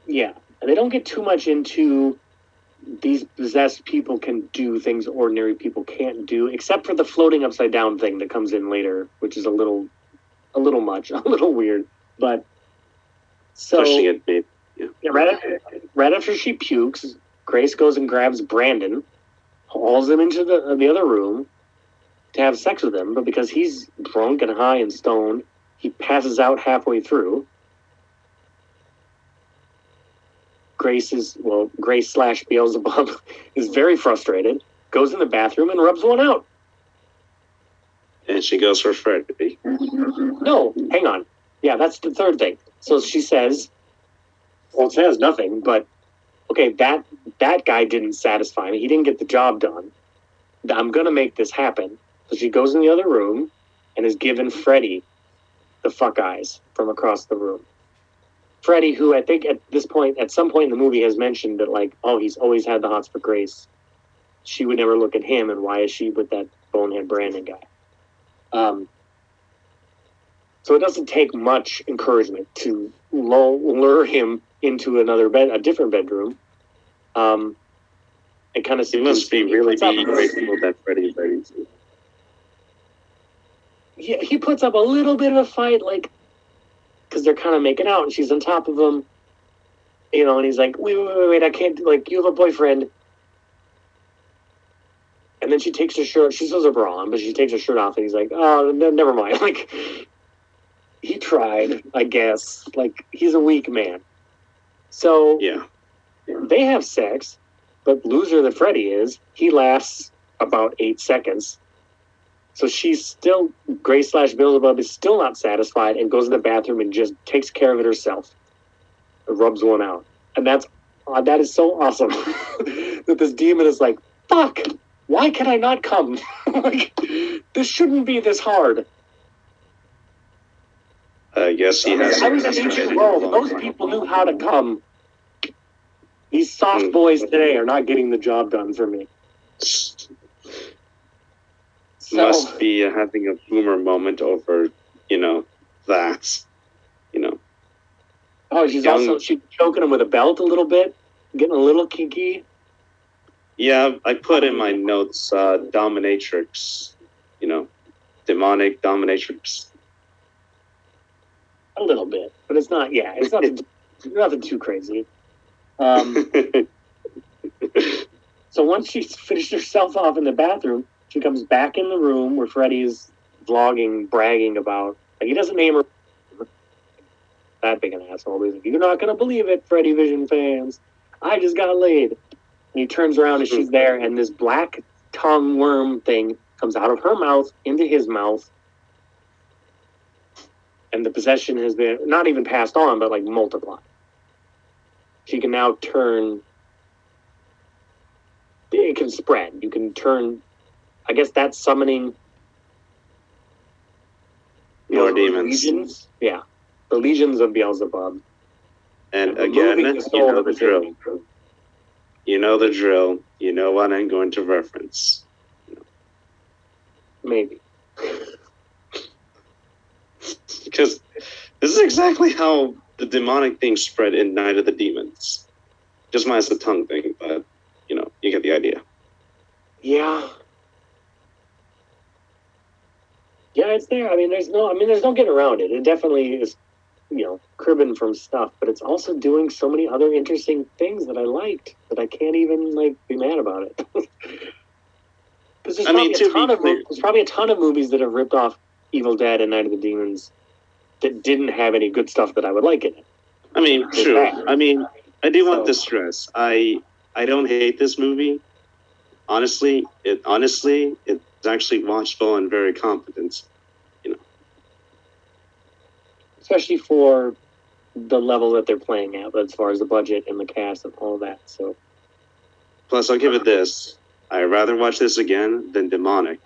Yeah, they don't get too much into these possessed people can do things ordinary people can't do, except for the floating upside down thing that comes in later, which is a little, a little much, a little weird. But so Pushing it, maybe. yeah, right, after, right after she pukes, Grace goes and grabs Brandon, hauls him into the the other room to have sex with him, but because he's drunk and high and stoned, he passes out halfway through. Grace is well, Grace slash Beelzebub is very frustrated, goes in the bathroom and rubs one out. And she goes for Freddy. No, hang on. Yeah, that's the third thing. So she says, well, it says nothing, but okay, that that guy didn't satisfy me. He didn't get the job done. I'm gonna make this happen. So she goes in the other room and is given Freddy the fuck eyes from across the room. Freddy, who I think at this point, at some point in the movie, has mentioned that like, oh, he's always had the hots for Grace. She would never look at him, and why is she with that bonehead Brandon guy? Um, so it doesn't take much encouragement to lull, lure him into another bed, a different bedroom. Um, and kind of He must be really be grateful that Freddy Freddy. he, he puts up a little bit of a fight, like, because they're kind of making out, and she's on top of him, you know, and he's like, wait, wait, wait, wait, I can't, like, you have a boyfriend. And then she takes her shirt, she still has her bra on, but she takes her shirt off, and he's like, oh, no, never mind. Like, he tried, I guess. Like, he's a weak man. So Yeah. they have sex, but loser that Freddy is, he lasts about eight seconds. So she's still Grace slash Beelzebub is still not satisfied and goes in the bathroom and just takes care of it herself. And rubs one out, and that's uh, that is so awesome that this demon is like, "Fuck, why can I not come? like, this shouldn't be this hard." I guess he has. I was in ancient world. Those people knew how to come. These soft boys today are not getting the job done for me. So, must be having a boomer moment over, you know, that. You know, oh, she's young- also she's choking him with a belt a little bit, getting a little kinky. yeah, I put in my notes uh, dominatrix, you know, demonic dominatrix. A little bit, but it's not. Yeah, it's nothing. nothing too crazy. Um, so once she's finished herself off in the bathroom, she comes back in the room where Freddy's vlogging, bragging about. Like, he doesn't name her. That big an asshole. He's like, You're not gonna believe it, Freddy Vision fans. I just got laid. And he turns around and she's there, and this black tongue worm thing comes out of her mouth into his mouth. And the possession has been not even passed on, but like multiplied. She can now turn. It can spread. You can turn. I guess that's summoning More demons. Legions. Yeah, the legions of Beelzebub. And Removing again, you know the drill. enemy. You know the drill. You know what I'm going to reference. Maybe. Because this is exactly how the demonic thing spread in Night of the Demons. Just minus the tongue thing, but you know, you get the idea. Yeah. Yeah, it's there. I mean, there's no. I mean, there's no getting around it. It definitely is, you know, cribbing from stuff, but it's also doing so many other interesting things that I liked that I can't even like be mad about it. 'Cause there's I mean, probably to a be ton of there's probably a ton of movies that have ripped off Evil Dead and Night of the Demons that didn't have any good stuff that I would like in it. I mean, It's true. bad. I mean, I do want So- to stress. I I don't hate this movie. Honestly, it honestly it's actually watchful and very competent. You know. Especially for the level that they're playing at, but as far as the budget and the cast and all that. So Plus, I'll give it this: I'd rather watch this again than Demonic.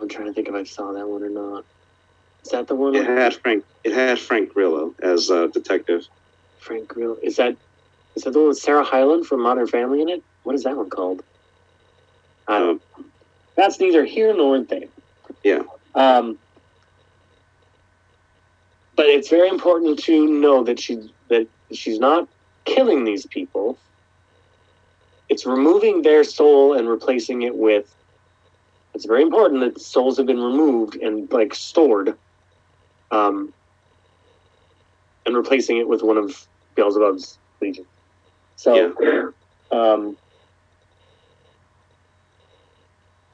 I'm trying to think if I saw that one or not. Is that the one It had Frank. It had Frank Grillo as a detective. Frank Grill? Is that is that the one with Sarah Hyland from Modern Family in it? What is that one called? Um, That's neither here nor there. Yeah. Um. but it's very important to know that she that she's not killing these people. It's removing their soul and replacing it with. It's very important that souls have been removed and like stored, um, and replacing it with one of Beelzebub's legion. So, um,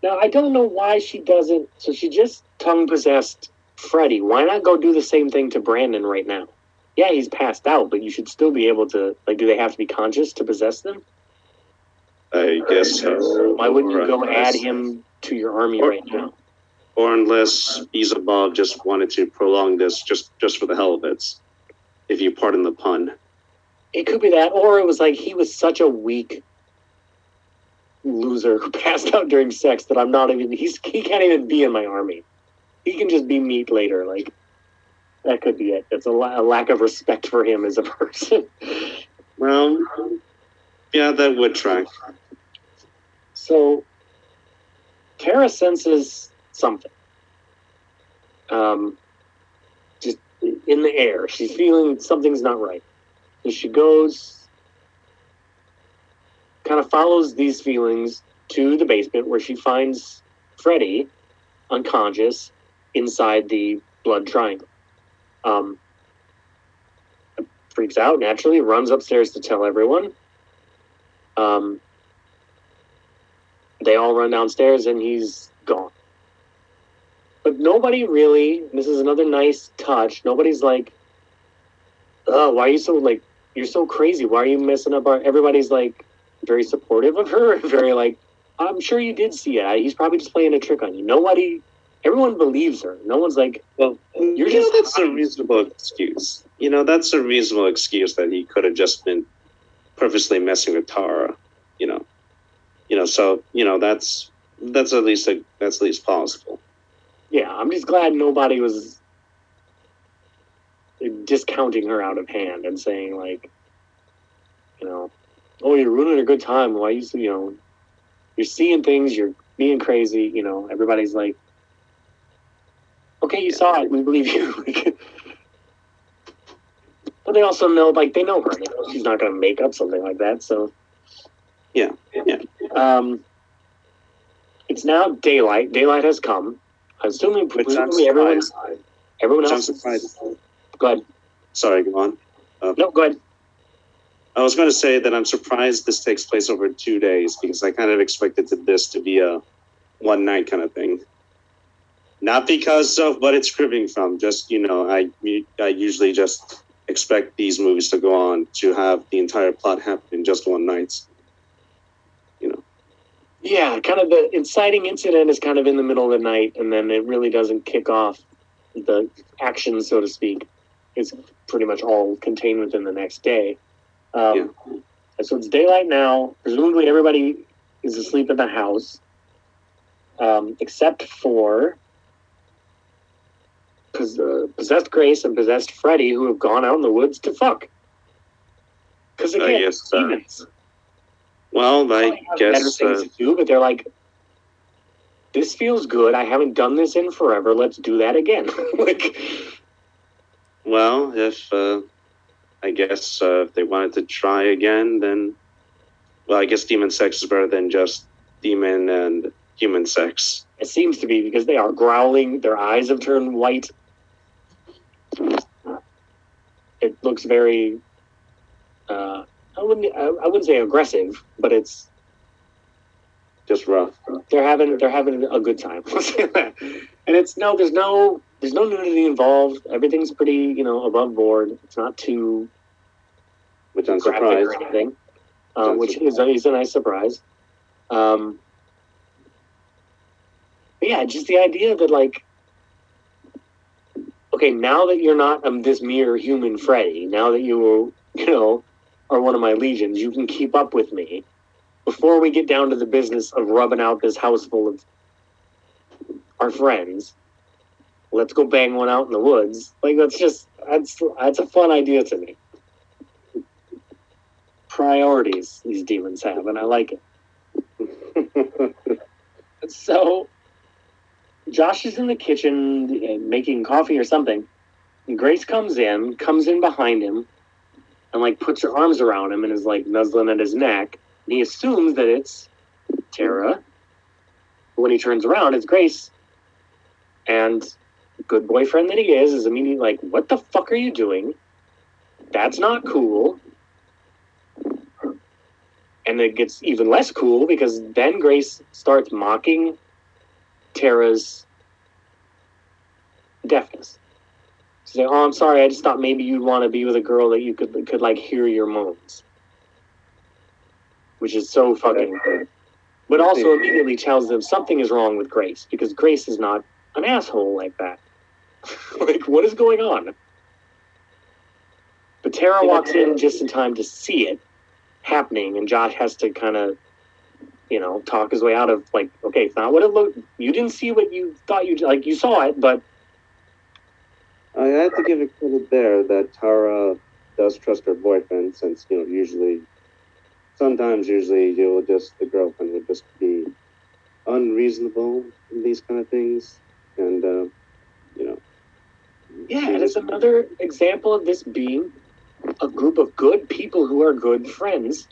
now I don't know why she doesn't. So she just tongue possessed Freddy. Why not go do the same thing to Brandon right now? Yeah, he's passed out, but you should still be able to. Like, do they have to be conscious to possess them? I guess so. Why wouldn't you go unless- add him to your army Or- right now? Or unless Beelzebub just wanted to prolong this just just for the hell of it, if you pardon the pun. It could be that, or it was like he was such a weak loser who passed out during sex that I'm not even. He's he can't even be in my army. He can just be meat later. Like that could be it. It's a, la- a lack of respect for him as a person. Well, yeah, that would track. So Kara senses something. Um, just in the air. She's feeling something's not right. So she goes, kind of follows these feelings to the basement where she finds Freddy unconscious inside the blood triangle. Um, freaks out naturally, runs upstairs to tell everyone. Um, they all run downstairs and he's gone. But nobody really, this is another nice touch. Nobody's like, oh, why are you so like, you're so crazy. Why are you messing up our, everybody's like very supportive of her. Very like, I'm sure you did see it. He's probably just playing a trick on you. Nobody, everyone believes her. No one's like, Well, You're you just- know, that's a reasonable excuse. You know, that's a reasonable excuse that he could have just been purposely messing with Tara. You know, you know. So you know, that's that's at least a, that's at least plausible. yeah, I'm just glad nobody was discounting her out of hand and saying like, you know, oh, you're ruining a good time. Why you, you know, you're seeing things, you're being crazy. You know, everybody's like, okay, you saw it, we believe you. but they also know, like, they know her. Know she's not going to make up something like that. So, Yeah, yeah. Um, it's now daylight. Daylight has come. Assuming presumably everyone, everyone else. is- surprised. Go ahead. Sorry, go on. No, go ahead. I was going to say that I'm surprised this takes place over two days because I kind of expected this to be a one night kind of thing. Not because of what it's cribbing from, just you know, I I usually just expect these movies to go on to have the entire plot happen in just one night. You know, Yeah, kind of the inciting incident is kind of in the middle of the night, and then it really doesn't kick off the action, so to speak. It's pretty much all contained within the next day. Um, and So it's daylight now. Presumably everybody is asleep in the house, um, except for pos- uh, possessed Grace and possessed Freddy, who have gone out in the woods to fuck. Because I again, guess, uh, demons well, I probably have better guess things uh, to do, but they're like, this feels good. I haven't done this in forever. Let's do that again. like, well, if uh, I guess uh, if they wanted to try again, then well, I guess demon sex is better than just demon and human sex. it seems to be because they are growling. Their eyes have turned white. It looks very. Uh, I wouldn't. I, I wouldn't say aggressive, but it's Just rough. they're having they're having a good time. Let's say that. And it's no, there's no there's no nudity involved. Everything's pretty you know above board. It's not too Which I'm surprised. or anything, um, which is a, is a nice surprise. Um, yeah, just the idea that like, okay, now that you're not um, this mere human Freddy, now that you you know are one of my legions, you can keep up with me. Before we get down to the business of rubbing out this house full of our friends, let's go bang one out in the woods. Like that's just that's that's a fun idea to me priorities these demons have, and I like it. So, Josh is in the kitchen uh, making coffee or something, And Grace comes in, comes in behind him, and like puts her arms around him and is like nuzzling at his neck. And he assumes that it's Tara. But when he turns around, it's Grace. And good boyfriend that he is is immediately like, "What the fuck are you doing? That's not cool." And it gets even less cool because then Grace starts mocking Tara's deafness. She's like, "Oh, I'm sorry. I just thought maybe you'd want to be with a girl that you could could like hear your moans," which is so fucking. But also immediately tells them something is wrong with Grace because Grace is not an asshole like that. like, what is going on? But Tara walks in just in time to see it happening, and Josh has to kind of, you know, talk his way out of like, okay, it's not what it looked. You didn't see what you thought you like. You saw it, but I have to give it credit there that Tara does trust her boyfriend since, you know, usually, sometimes, usually, you'll just, the girlfriend would just be unreasonable in these kind of things. And, uh, you yeah, and it's another example of this being a group of good people who are good friends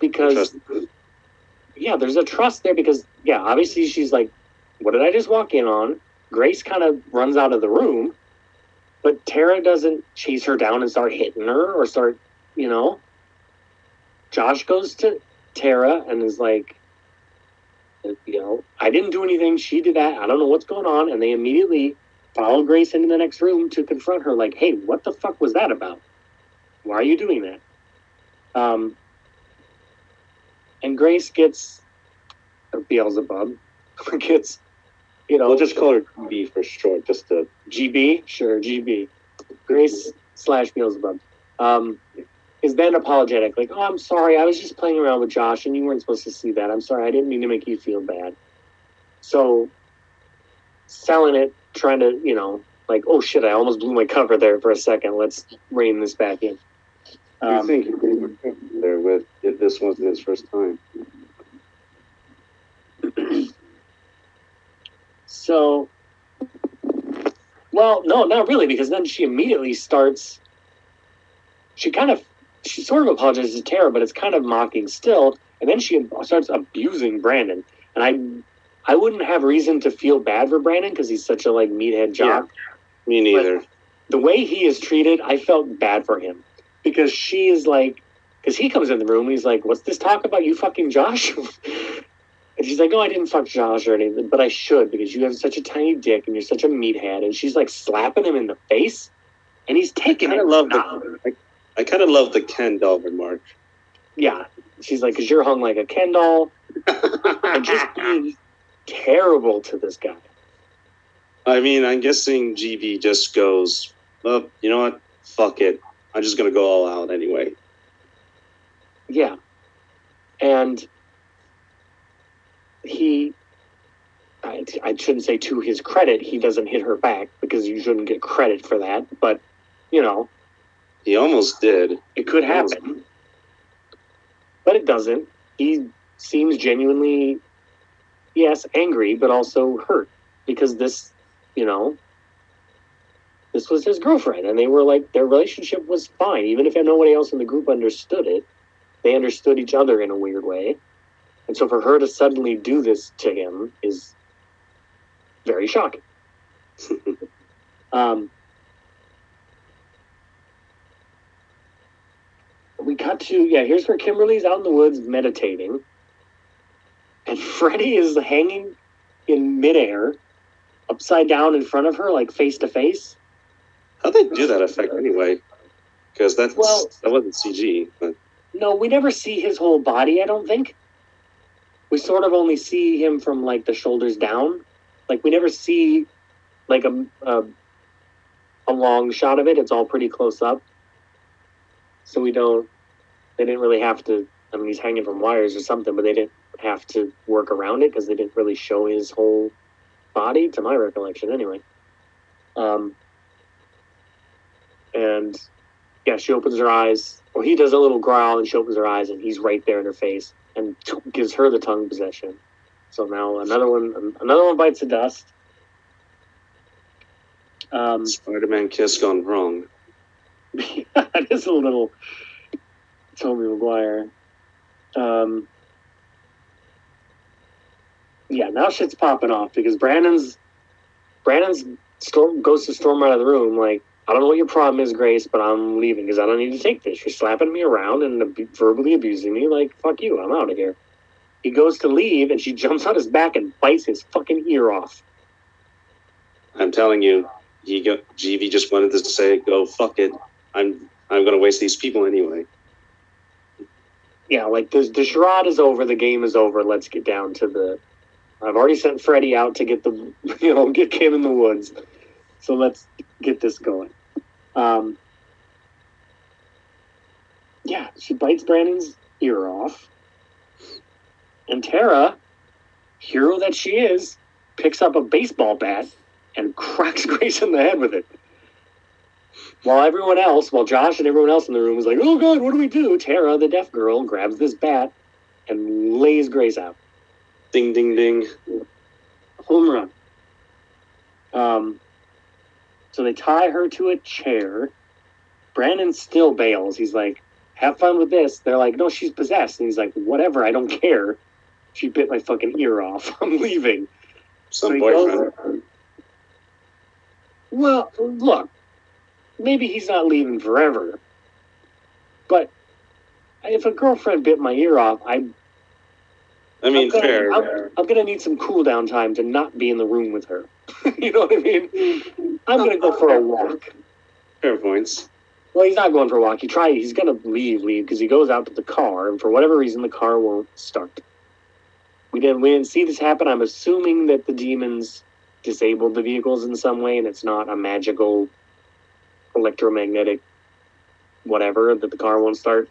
because yeah, there's a trust there because yeah, obviously she's like, what did I just walk in on? Grace kind of runs out of the room, but Tara doesn't chase her down and start hitting her or start, you know. Josh goes to Tara and is like, you know, I didn't do anything. She did that. I don't know what's going on. And they immediately follow Grace into the next room to confront her, like, hey, what the fuck was that about? Why are you doing that? Um, and Grace gets or Beelzebub gets, you know, we'll just call her B for short, just to, GB, sure, GB, Grace slash Beelzebub, um, is then apologetic, like, oh, I'm sorry, I was just playing around with Josh, and you weren't supposed to see that. I'm sorry, I didn't mean to make you feel bad. So, selling it, trying to, you know, like, oh shit, I almost blew my cover there for a second. Let's rein this back in. do you Um, think he would there with if this wasn't his first time? So, well, no, not really, because then she immediately starts. She kind of, she sort of apologizes to Tara, but it's kind of mocking still, and then she starts abusing Brandon, and I, I wouldn't have reason to feel bad for Brandon because he's such a like meathead jock. Me neither. The way he is treated, I felt bad for him because she is like, because he comes in the room, and he's like, "What's this talk about you fucking Josh?" And she's like, "Oh, I didn't fuck Josh or anything, but I should because you have such a tiny dick and you're such a meathead." And she's like slapping him in the face, and he's taking kind it. love the. I, I kind of love the Ken doll remark. Yeah, she's like, "Cause you're hung like a Ken doll," and just being terrible to this guy. I mean, I'm guessing GB just goes, well, you know what? Fuck it. I'm just gonna go all out anyway. Yeah, and he. I, I shouldn't say to his credit, he doesn't hit her back because you shouldn't get credit for that. But you know, He almost did. It could happen, but it doesn't. He seems genuinely, yes, angry, but also hurt because this, you know, this was his girlfriend, and they were like their relationship was fine, even if nobody else in the group understood it. They understood each other in a weird way, and so for her to suddenly do this to him is very shocking. um, we cut to yeah here's where kimberly's out in the woods meditating and Freddy is hanging in midair upside down in front of her like face to face How'd they do that effect anyway? Because that's Well- that wasn't CG. But no we never see his whole body i don't think we sort of only see him from like the shoulders down like we never see like a, a a long shot of it it's all pretty close up so we don't they didn't really have to i mean he's hanging from wires or something but they didn't have to work around it because they didn't really show his whole body to my recollection anyway um and yeah she opens her eyes or he does a little growl and she opens her eyes and he's right there in her face and t- gives her the tongue possession so now another one another one bites the dust Um, Spider-Man kiss gone wrong. that is a little Tobey Maguire. Um, yeah, now shit's popping off because Brandon's Brandon's storm goes to storm out of the room like I don't know what your problem is, Grace, but I'm leaving because I don't need to take this. You're slapping me around and ab- verbally abusing me. Like fuck you, I'm out of here. He goes to leave and she jumps on his back and bites his fucking ear off. I'm telling you, he go, GB just wanted to say, "Go fuck it." I'm I'm gonna waste these people anyway. yeah, like the the charade is over, the game is over. Let's get down to the. I've already sent Freddie out to get the, you know, get Kim in the woods. So let's get this going. Um, yeah, she bites Brandon's ear off, and Tara, hero that she is, picks up a baseball bat and cracks Grace in the head with it. While everyone else, while Josh and everyone else in the room is like, "Oh God, what do we do?" Tara, the deaf girl, grabs this bat and lays Grace out. Ding ding ding. Home run. Um, so they tie her to a chair. Brandon still bails. He's like, "Have fun with this." They're like, "No, she's possessed." And he's like, "Whatever, I don't care." She bit my fucking ear off. I'm leaving. Some he boyfriend. goes- Well, look, maybe he's not leaving forever, but if a girlfriend bit my ear off, I I mean, I'm gonna, fair. I'm, I'm gonna need some cool down time to not be in the room with her. you know what I mean? I'm gonna go for a walk. Fair points. Well, he's not going for a walk. He tried. He's gonna leave, leave because he goes out to the car, and for whatever reason, the car won't start. We didn't. We didn't see this happen. I'm assuming that the demons disabled the vehicles in some way, and it's not a magical electromagnetic whatever that the car won't start.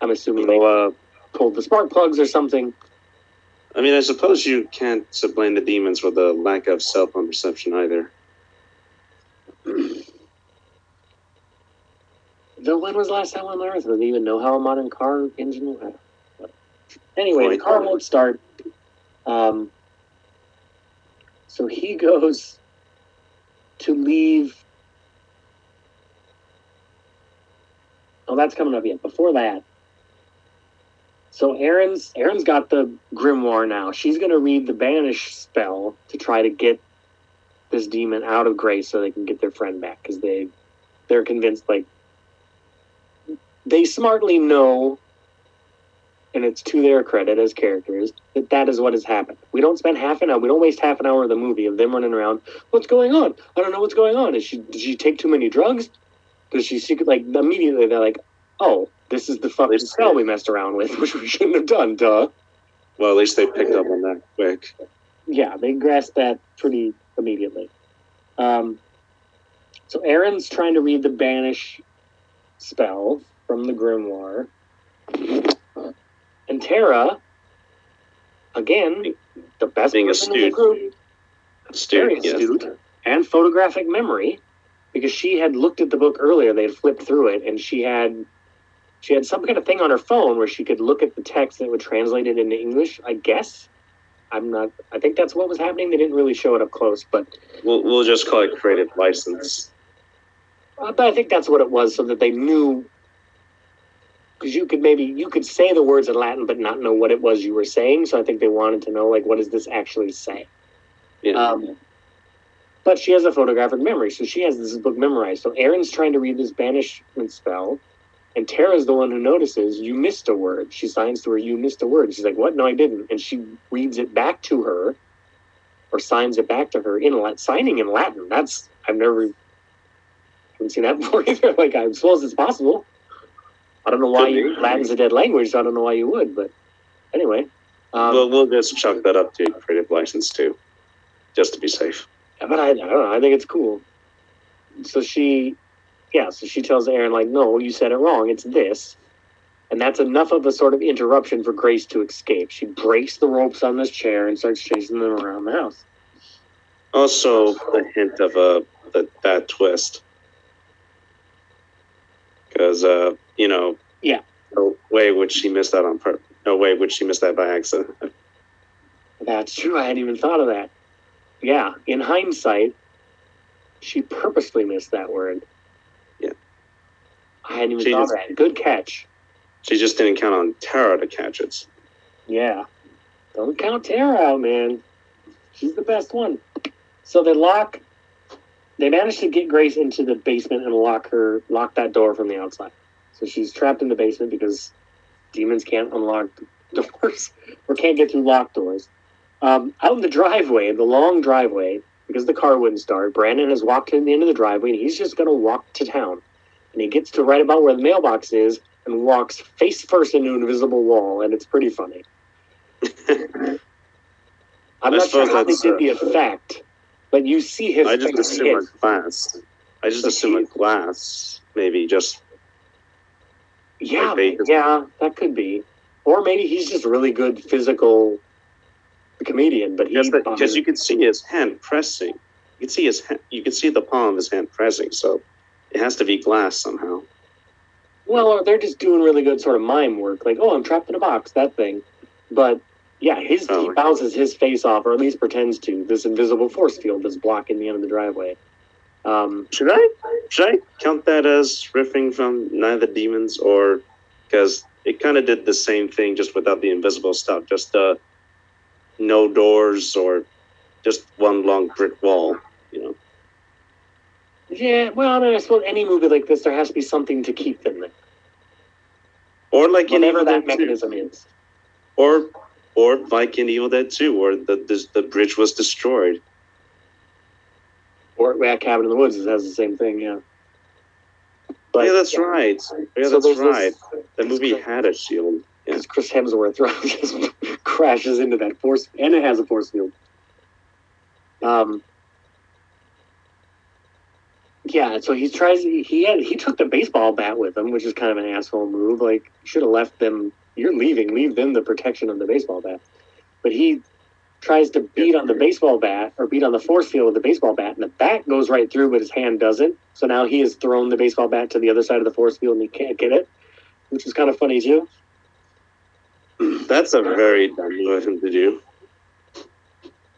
I'm assuming they uh, pulled the spark plugs or something. I mean, I suppose you can't blame the demons for the lack of cell phone reception either. Though when was the last time on Earth? Do they even know how a modern car engine will Anyway, the car won't start. Um, so he goes to leave. Oh, that's coming up yet. Before that. So Erin's Erin's got the grimoire now. She's gonna read the banish spell to try to get this demon out of Grace so they can get their friend back because they they're convinced like they smartly know and it's to their credit as characters that that is what has happened. We don't spend half an hour we don't waste half an hour of the movie of them running around what's going on? I don't know what's going on. Is she did she take too many drugs? Does she secret like immediately they're like oh this is the fucking spell we messed around with which we shouldn't have done duh Well, at least they picked up on that quick. yeah, they grasped that pretty immediately. Um, so Erin's trying to read the banish spell from the grimoire, and Tara, again, the best Being person in the astute. group, very Astute, yes. astute, and photographic memory, because she had looked at the book earlier. They had flipped through it, and she had she had some kind of thing on her phone where she could look at the text that would translate it into English. I guess. I'm not. I think that's what was happening. They didn't really show it up close, but, We'll, we'll just call it creative license. uh, but I think that's what it was, so that they knew. Because you could maybe you could say the words in Latin, but not know what it was you were saying. So I think they wanted to know, like, what does this actually say? Yeah. Um, but she has a photographic memory, so she has this book memorized. So Erin's trying to read this banishment spell, and Tara's the one who notices you missed a word. She signs to her, "You missed a word." She's like, "What? No, I didn't." And she reads it back to her, or signs it back to her in Latin. Signing in Latin. That's I've never haven't seen that before either. Like I suppose it's possible. I don't know why you. Latin's a dead language, so I don't know why you would. But anyway, um, we'll, we'll just chuck that up to creative license too, just to be safe. But I, I don't know. I think it's cool. So she, yeah, so she tells Erin, like, no, you said it wrong. It's this. And that's enough of a sort of interruption for Grace to escape. She breaks the ropes on this chair and starts chasing them around the house. Also, a hint of a that that twist, because uh, you know, Yeah. no way would she miss that on purpose. No way would she miss that by accident. That's true. I hadn't even thought of that. Yeah, in hindsight, She purposely missed that word. I hadn't even She thought of just- that. Good catch. She just didn't count on Tara to catch it. Yeah. Don't count Tara out, man. She's the best one. So they lock. They managed to get Grace into the basement and lock her, lock that door from the outside. So she's trapped in the basement because demons can't unlock doors or can't get through locked doors. Um, out in the driveway, the long driveway, because the car wouldn't start, Brandon has walked to the end of the driveway and he's just going to walk to town. And he gets to right about where the mailbox is and walks face first into an invisible wall, and it's pretty funny. I'm I not sure how they did uh, the effect, but you see his I just assume hit. a glass. I just But assume a glass, maybe just Yeah, like yeah, that could be. Or maybe he's just really good physical comedian, but he because you can see his hand pressing. You could see his hand, you can see the palm of his hand pressing. So it has to be glass somehow. well, or they're just doing really good sort of mime work, like oh, I'm trapped in a box, that thing. But yeah, his Oh, he bounces his face off, or at least pretends to. This invisible force field that's blocking the end of the driveway. Um, Should I should I count that as riffing from neither Demons, or because it kind of did the same thing just without the invisible stuff, just uh, no doors or just one long brick wall. Yeah, well, I mean, I suppose any movie like this, there has to be something to keep them there, or like whatever that Dead 2. mechanism is. or or like in Evil Dead Two, where the the, the bridge was destroyed. Or yeah, Cabin in the Woods has the same thing, yeah. But yeah, that's right. Yeah, so that's this- right. That movie great- had a shield. Yeah. Chris Hemsworth just crashes into that force, and it has a force field. Um, yeah, so he tries. He had he took the baseball bat with him, which is kind of an asshole move. Like, should have left them. You're leaving. Leave them the protection of the baseball bat. But he tries to beat on the baseball bat or beat on the force field with the baseball bat, and the bat goes right through, but his hand doesn't. So now he has thrown the baseball bat to the other side of the force field, and he can't get it, which is kind of funny too. That's a very dumb move to do.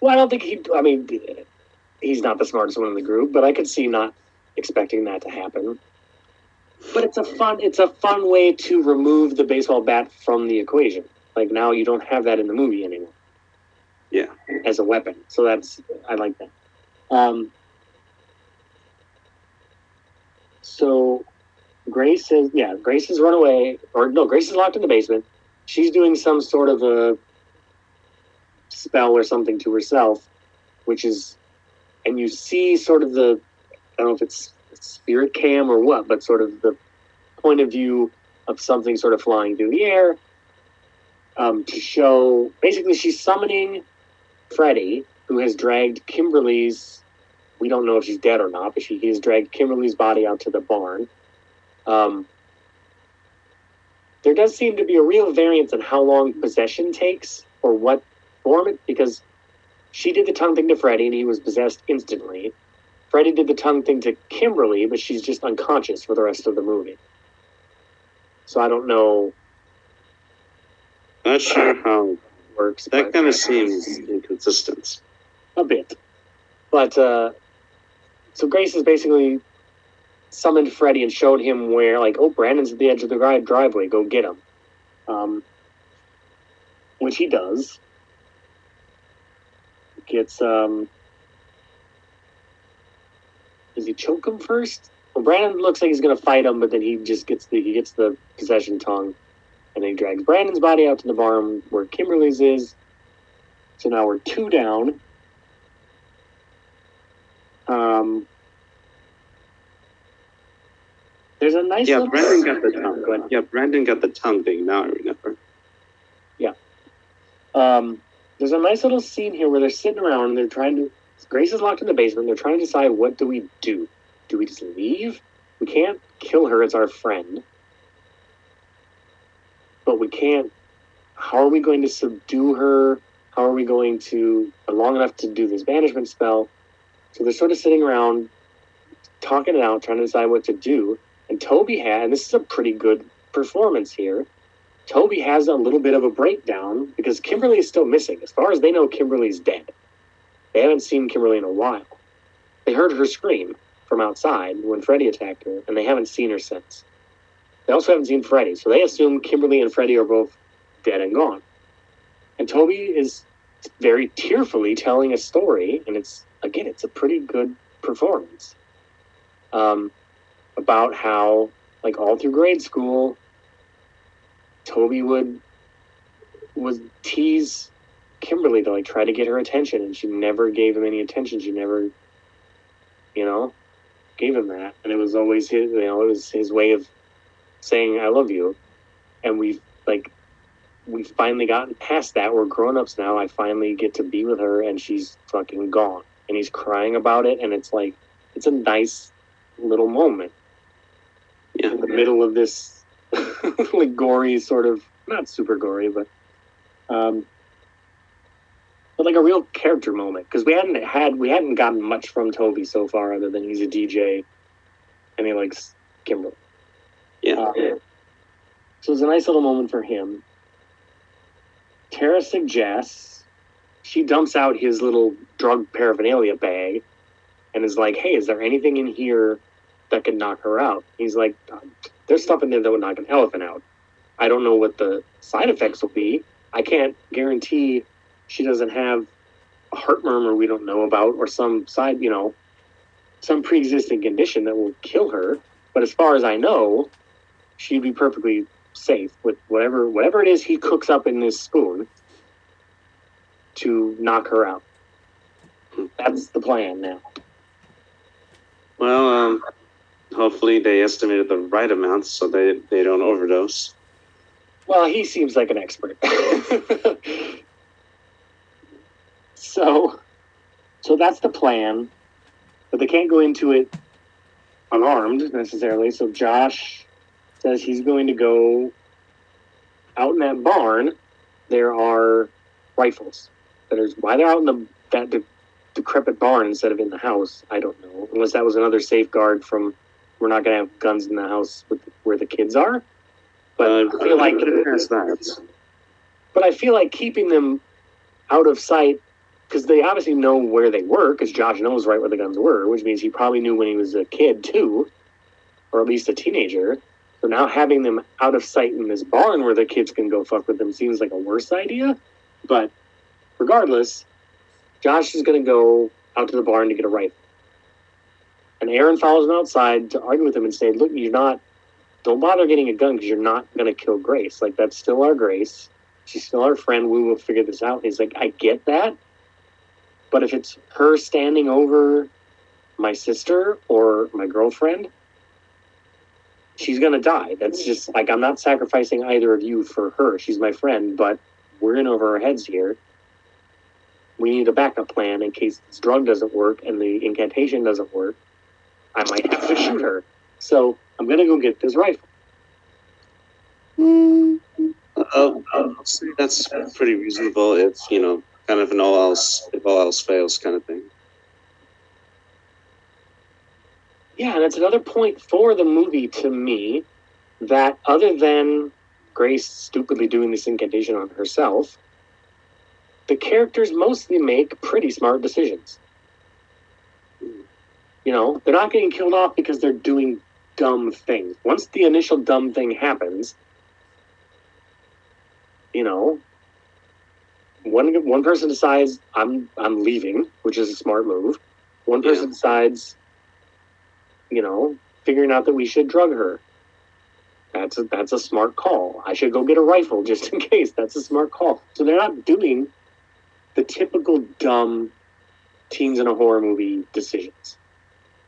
Well, I don't think he. I mean, he's not the smartest one in the group, but I could see not expecting that to happen. But it's a fun. It's a fun way to remove the baseball bat from the equation. Like now, you don't have that in the movie anymore Yeah. as a weapon. So that's I like that. Um, so Grace is yeah, Grace has run away, or no, Grace is locked in the basement. She's doing some sort of a spell or something to herself, which is, and you see sort of the, don't know if it's spirit cam or what, but sort of the point of view of something sort of flying through the air um, to show. Basically, she's summoning Freddy, who has dragged Kimberly's. We don't know if she's dead or not, but she has dragged Kimberly's body out to the barn. Um, there does seem to be a real variance in how long possession takes or what form it, because she did the tongue thing to Freddy and he was possessed instantly. Freddy did the tongue thing to Kimberly, but she's just unconscious for the rest of the movie. So I don't know Not sure how works. that kind of seems inconsistent. a bit. But uh, so Grace has basically summoned Freddy and showed him where, like, oh, Brandon's at the edge of the driveway. Go get him. Um, which he does. Gets um. Does he choke him first? Well, Brandon looks like he's gonna fight him, but then he just gets the he gets the possession tongue, and then he drags Brandon's body out to the barn where Kimberly's is. So now we're two down. Um, there's a nice Yeah, Brandon got the tongue. Yeah, Brandon got the tongue thing. Now I remember. Yeah. Um, there's a nice little scene here where they're sitting around and they're trying to. Grace is locked in the basement. They're trying to decide what do we do. Do we just leave? We can't kill her as our friend, but we can't. How are we going to subdue her? How are we going to long enough to do this banishment spell? So they're sort of sitting around, talking it out, trying to decide what to do. And Toby had, and this is a pretty good performance here. Toby has a little bit of a breakdown because Kimberly is still missing. As far as they know, Kimberly's dead. They haven't seen Kimberly in a while. They heard her scream from outside when Freddie attacked her, and they haven't seen her since. They also haven't seen Freddie, so they assume Kimberly and Freddie are both dead and gone. And Toby is very tearfully telling a story, and it's again, it's a pretty good performance um, about how, like, all through grade school, Toby would was tease Kimberly to like try to get her attention, and she never gave him any attention. She never, you know, gave him that, and it was always his, you know, it was his way of saying "I love you," and we've like we've finally gotten past that. We're grown ups now. I finally get to be with her, and she's fucking gone, and he's crying about it, and it's like it's a nice little moment Yeah. in the middle of this like gory sort of not super gory, but um, but like a real character moment because we hadn't had we hadn't gotten much from Toby so far other than he's a DJ and he likes Kimberly. Yeah. Uh, so it's a nice little moment for him. Tara suggests she dumps out his little drug paraphernalia bag and is like, "Hey, is there anything in here that could knock her out?" He's like, "There's stuff in there that would knock an elephant out. I don't know what the side effects will be. I can't guarantee she doesn't have a heart murmur we don't know about or some side, you know, some pre-existing condition that will kill her. But as far as I know, she'd be perfectly safe with whatever whatever it is he cooks up in this spoon to knock her out. That's the plan now. Well, um, hopefully they estimated the right amount so they, they don't overdose. Well, he seems like an expert. so, so that's the plan, but they can't go into it unarmed necessarily. So Josh says he's going to go out in that barn. There are rifles. That is why they're out in the that de- decrepit barn instead of in the house. I don't know, unless that was another safeguard from we're not going to have guns in the house with, where the kids are. But Uh, I feel like that. but I feel like keeping them out of sight because they obviously know where they were because Josh knows right where the guns were, which means he probably knew when he was a kid too, or at least a teenager. So now having them out of sight in this barn where the kids can go fuck with them seems like a worse idea. But regardless, Josh is going to go out to the barn to get a rifle. And Erin follows him outside to argue with him and say, Look, you're not, don't bother getting a gun because you're not going to kill Grace. Like, that's still our Grace. She's still our friend. We will figure this out. He's like, I get that. But if it's her standing over my sister or my girlfriend, she's going to die. That's just like, I'm not sacrificing either of you for her. She's my friend, but we're in over our heads here. We need a backup plan in case this drug doesn't work and the incantation doesn't work. I might have to shoot her. So I'm going to go get this rifle. Uh, I'll say that's pretty reasonable. It's, you know, kind of an all else, if all else fails kind of thing. Yeah, and it's another point for the movie to me that other than Grace stupidly doing this incantation on herself, the characters mostly make pretty smart decisions. You know, they're not getting killed off because they're doing dumb things. Once the initial dumb thing happens, you know, one one person decides I'm I'm leaving, which is a smart move. One person Yeah. decides you know, figuring out that we should drug her. That's a, that's a smart call. I should go get a rifle just in case. That's a smart call. So they're not doing the typical dumb teens in a horror movie decisions.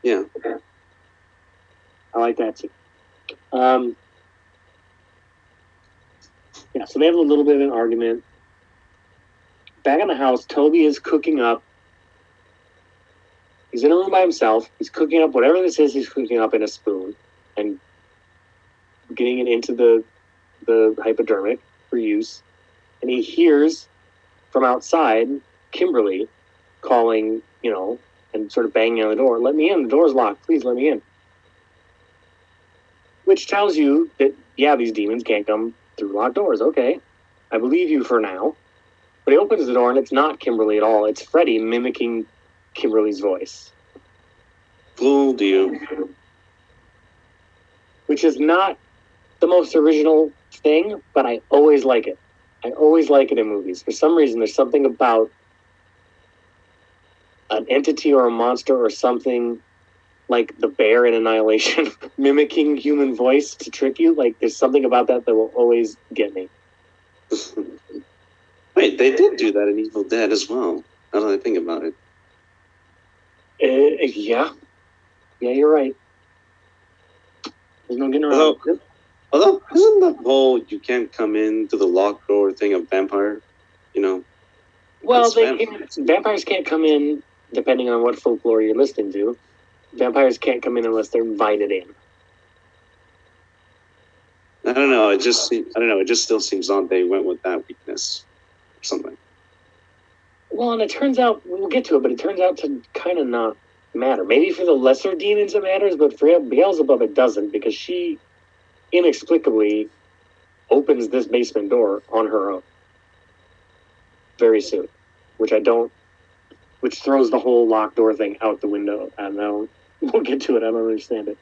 Yeah. I like that too. Um, yeah, so they have a little bit of an argument. Back in the house, Toby is cooking up. He's in a room by himself. He's cooking up whatever this is. He's cooking up in a spoon and getting it into the the hypodermic for use. And he hears from outside Kimberly calling, you know, and sort of banging on the door. Let me in. The door's locked. Please let me in. Which tells you that yeah, these demons can't come through locked doors. Okay, I believe you for now. But he opens the door and it's not Kimberly at all. It's Freddy mimicking Kimberly's voice. fooled you. which is not the most original thing, but I always like it. I always like it in movies. For some reason, there's something about an entity or a monster or something like the bear in Annihilation mimicking human voice to trick you. Like, there's something about that that will always get me. Wait, they did do that in Evil Dead as well. Now that I think about it. Uh, yeah. Yeah, you're right. There's no getting around Although, although isn't the whole you can't come into the locked door thing of vampire? You know, Well, they vamp- vampires can't come in, depending on what folklore you're listening to. Vampires can't come in unless they're invited in. I don't know. It just I don't know. It just still seems odd they went with that weakness something. Well, and it turns out we'll get to it, but it turns out to kind of not matter. Maybe for the lesser demons it matters, but for Beelzebub it doesn't because she inexplicably opens this basement door on her own very soon, which I don't, which throws the whole locked door thing out the window. I don't know. We'll get to it. I don't understand it.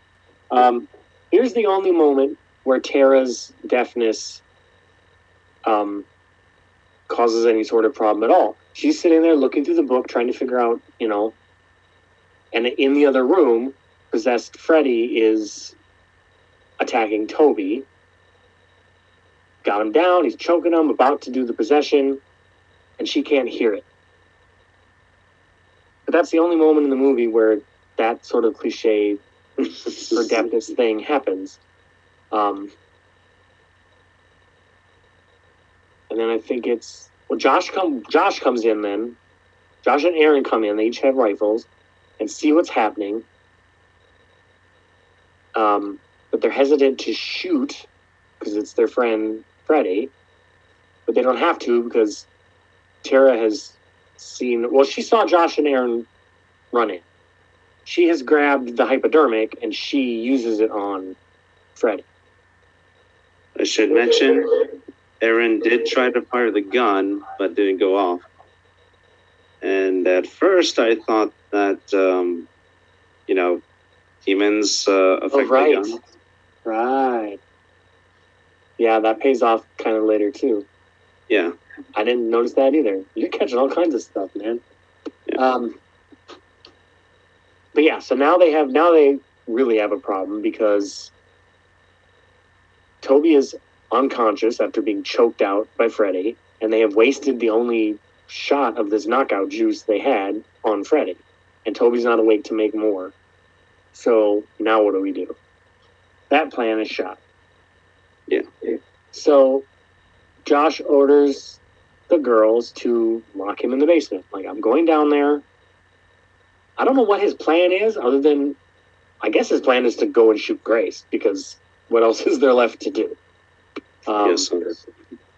Um, here's the only moment where Tara's deafness um, causes any sort of problem at all. She's sitting there looking through the book, trying to figure out, you know, and in the other room, possessed Freddy is attacking Toby. Got him down, he's choking him, about to do the possession, and she can't hear it. But that's the only moment in the movie where that sort of cliche or thing happens. Um, and then I think it's well, Josh come Josh comes in then. Josh and Erin come in. They each have rifles and see what's happening. Um, but they're hesitant to shoot because it's their friend Freddy. But they don't have to because Tara has seen. Well, she saw Josh and Erin running. She has grabbed the hypodermic and she uses it on Freddy. I should mention, Erin did try to fire the gun, but didn't go off. And at first, I thought that, um, you know, demons uh, affect right. the gun. Right. Yeah, that pays off kind of later too. Yeah. I didn't notice that either. You're catching all kinds of stuff, man. Yeah. Um, but yeah, so now they have now they really have a problem because Toby is unconscious after being choked out by Freddy, and they have wasted the only shot of this knockout juice they had on Freddy, and Toby's not awake to make more. So now what do we do? That plan is shot. Yeah. So Josh orders the girls to lock him in the basement. Like, I'm going down there. I don't know what his plan is, other than I guess his plan is to go and shoot Grace because what else is there left to do? Um, yes.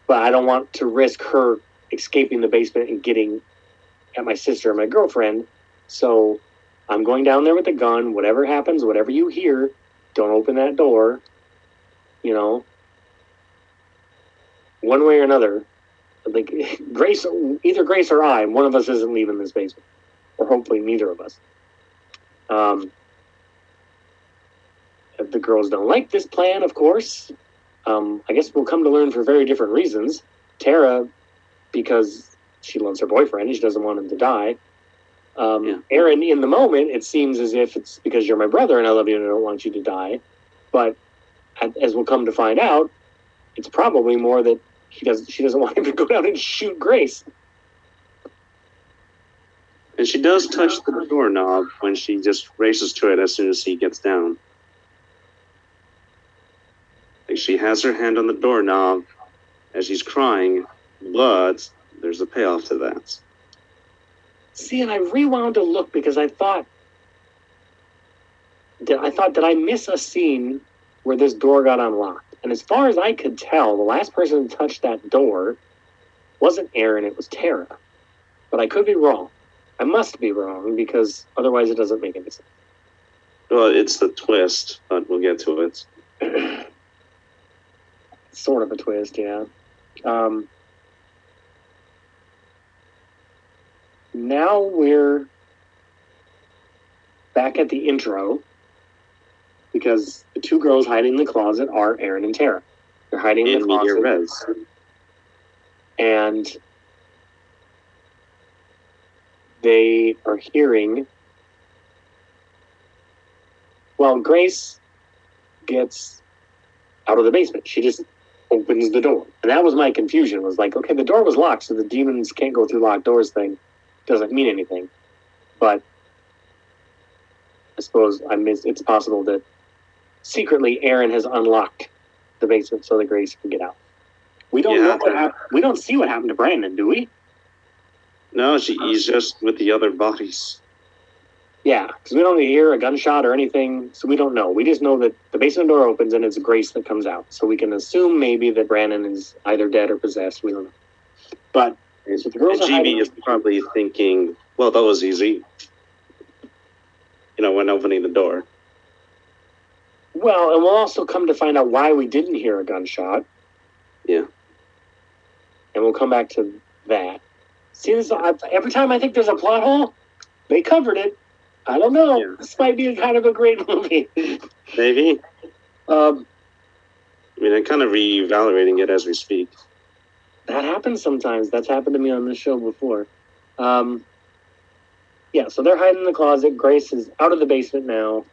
but I don't want to risk her escaping the basement and getting at my sister and my girlfriend. So I'm going down there with a gun. Whatever happens, whatever you hear, don't open that door. You know, one way or another. Like Grace, either Grace or I, one of us isn't leaving this basement, or hopefully neither of us. Um, the girls don't like this plan, of course, um, I guess we'll come to learn for very different reasons. Tara, because she loves her boyfriend and she doesn't want him to die. Um, Yeah. Erin, in the moment, it seems as if it's because you're my brother and I love you and I don't want you to die. But as we'll come to find out, it's probably more that he does. She doesn't want him to go down and shoot Grace. And she does touch the doorknob when she just races to it as soon as he gets down. Like she has her hand on the doorknob as she's crying, but there's a payoff to that. See, and I rewound to look because I thought, did, I thought, did I miss a scene where this door got unlocked? And as far as I could tell, the last person to touch that door wasn't Erin; it was Tara. But I could be wrong. I must be wrong because otherwise it doesn't make any sense. Well, it's the twist, but we'll get to it. sort of a twist, yeah. Um, now we're back at the intro because the two girls hiding in the closet are Erin and Tara. They're hiding in In the closet, res. and they are hearing. Well, Grace gets out of the basement. She just opens the door, and that was my confusion. Was like, okay, the door was locked, so the demons can't go through locked doors. Thing doesn't mean anything, but I suppose I missed. It's possible that secretly Erin has unlocked the basement so that Grace can get out. We don't Yeah, know what but- hap- We don't see what happened to Brandon, do we? No, she, he's just with the other bodies. Yeah, because we don't hear a gunshot or anything, so we don't know. We just know that the basement door opens and it's Grace that comes out. So we can assume maybe that Brandon is either dead or possessed. We don't know. But so the girls And. GB is probably thinking, well, that was easy. You know, when opening the door. Well, and we'll also come to find out why we didn't hear a gunshot. Yeah. And we'll come back to that. See, this every time I think there's a plot hole, they covered it. I don't know. Yeah. This might be a kind of a great movie. Maybe. um, I mean, I'm kind of reevaluating it as we speak. that happens sometimes. That's happened to me on this show before. Um, yeah, so they're hiding in the closet. Grace is out of the basement now.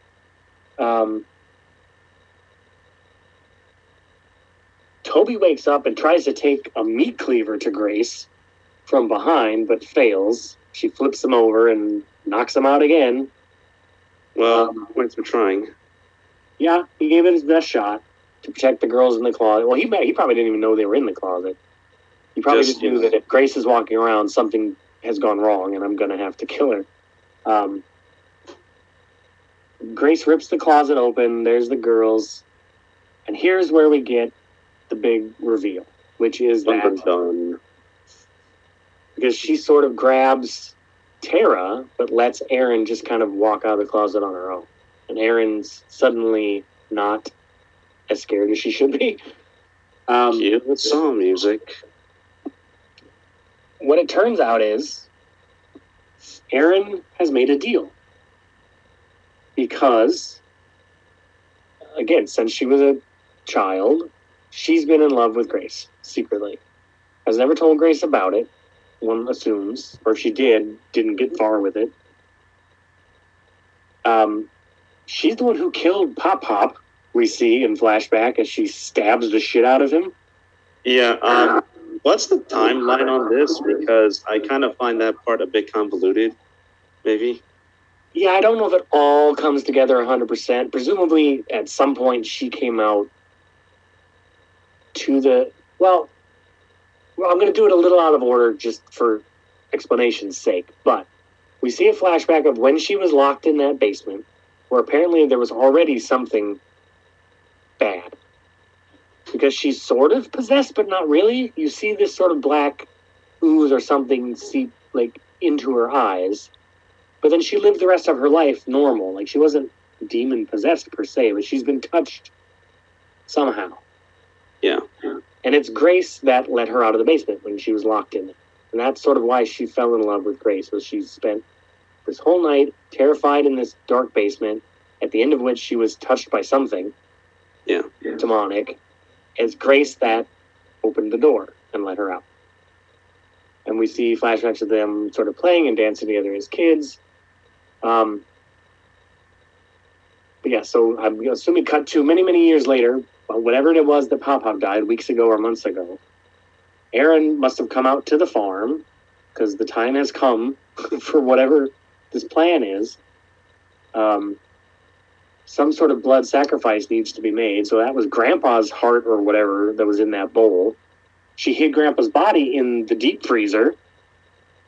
Um, Toby wakes up and tries to take a meat cleaver to Grace from behind, but fails. She flips him over and knocks him out again. Well, Um, points for trying. Yeah, he gave it his best shot to protect the girls in the closet. Well, he may- he probably didn't even know they were in the closet. He probably Just, just knew that if Grace is walking around, something has gone wrong, and I'm going to have to kill her. Um, Grace rips the closet open. There's the girls, and here's where we get the big reveal, which is that dun. because she sort of grabs Tara, but lets Erin just kind of walk out of the closet on her own. And Erin's suddenly not as scared as she should be. Um, Cue the song music. what it turns out is Erin has made a deal. Because, again, since she was a child, she's been in love with Grace secretly. Has never told Grace about it, one assumes, or if she did, didn't get far with it. Um, she's the one who killed Pop Pop, we see in flashback as she stabs the shit out of him. Yeah, um, what's the timeline on this? Because I kind of find that part a bit convoluted. Maybe. Yeah, I don't know if it all comes together 100%. Presumably, at some point, she came out to the. Well, well I'm going to do it a little out of order just for explanation's sake. But we see a flashback of when she was locked in that basement, where apparently there was already something bad. Because she's sort of possessed, but not really. You see this sort of black ooze or something seep like into her eyes. But then she lived the rest of her life normal. Like she wasn't demon possessed per se, but she's been touched somehow. Yeah. And it's Grace that let her out of the basement when she was locked in. And that's sort of why she fell in love with Grace, was she spent this whole night terrified in this dark basement, at the end of which she was touched by something Yeah. demonic. It's Grace that opened the door and let her out. And we see flashbacks of them sort of playing and dancing together as kids. Um, but yeah, so I'm assuming cut to many, many years later, whatever it was that Pop Pop died weeks ago or months ago. Erin must have come out to the farm because the time has come for whatever this plan is. Um, some sort of blood sacrifice needs to be made. So that was Grandpa's heart or whatever that was in that bowl. She hid Grandpa's body in the deep freezer.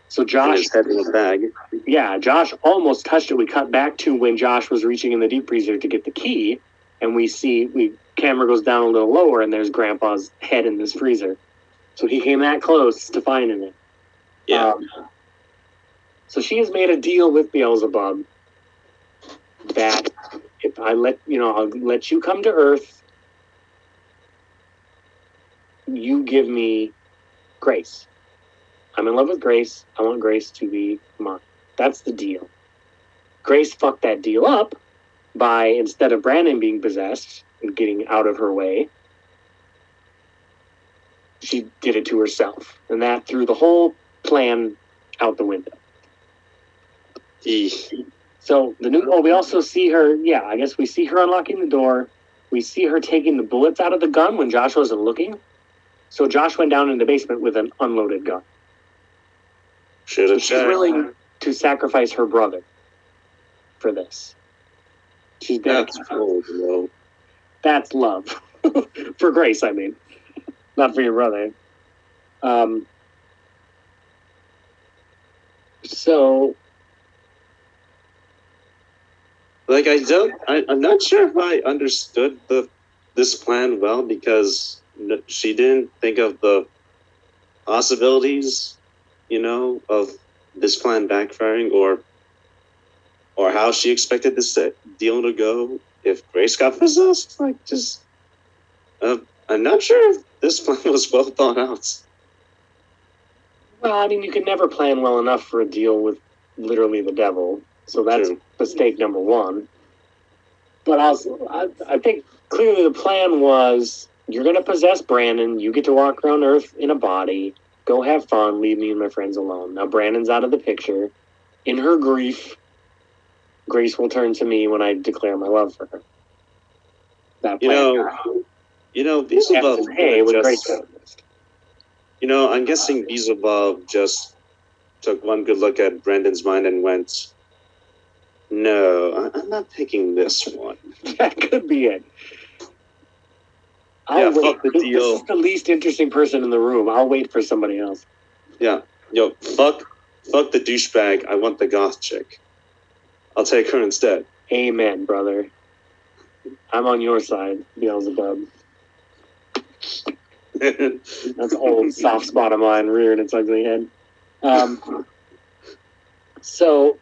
So Josh head in bag. yeah, Josh almost touched it. We cut back to when Josh was reaching in the deep freezer to get the key, and we see we camera goes down a little lower, and there's Grandpa's head in this freezer. So he came that close to finding it. Yeah. Um, so she has made a deal with Beelzebub that if I let you know, I'll let you come to Earth. You give me Grace. I'm in love with Grace. I want Grace to be mine. That's the deal. Grace fucked that deal up by instead of Brandon being possessed and getting out of her way, she did it to herself. And that threw the whole plan out the window. Eeh. So the new oh, we also see her, yeah, I guess we see her unlocking the door. We see her taking the bullets out of the gun when Josh wasn't looking. So Josh went down in the basement with an unloaded gun. Should So she's willing to sacrifice her brother for this. She's That's dedicated. cool, though. That's love. for Grace, I mean. Not for your brother. Um so Like I don't, I, I'm not sure if I understood the this plan well because she didn't think of the possibilities, you know, of this plan backfiring or or how she expected this deal to go if Grace got possessed. Like, just uh, I'm not sure if this plan was well thought out. well, I mean you can never plan well enough for a deal with literally the devil. So that's True. mistake number one. But also, I, I think clearly the plan was you're going to possess Brandon. You get to walk around Earth in a body. Go have fun. Leave me and my friends alone. Now Brandon's out of the picture. In her grief, Grace will turn to me when I declare my love for her. That You know, you know, F hey when Grace you know, I'm guessing above just took one good look at Brendan's mind and went, "No, I'm not picking this one." That could be it. I'll Yeah, wait. fuck the This- deal. This is the least interesting person in the room. I'll wait for somebody else. Yeah, yo, fuck, fuck the douchebag. I want the goth chick. I'll take her instead. Amen, brother. I'm on your side, Beelzebub. That's old soft spot of mine rearing its ugly head. Um, so,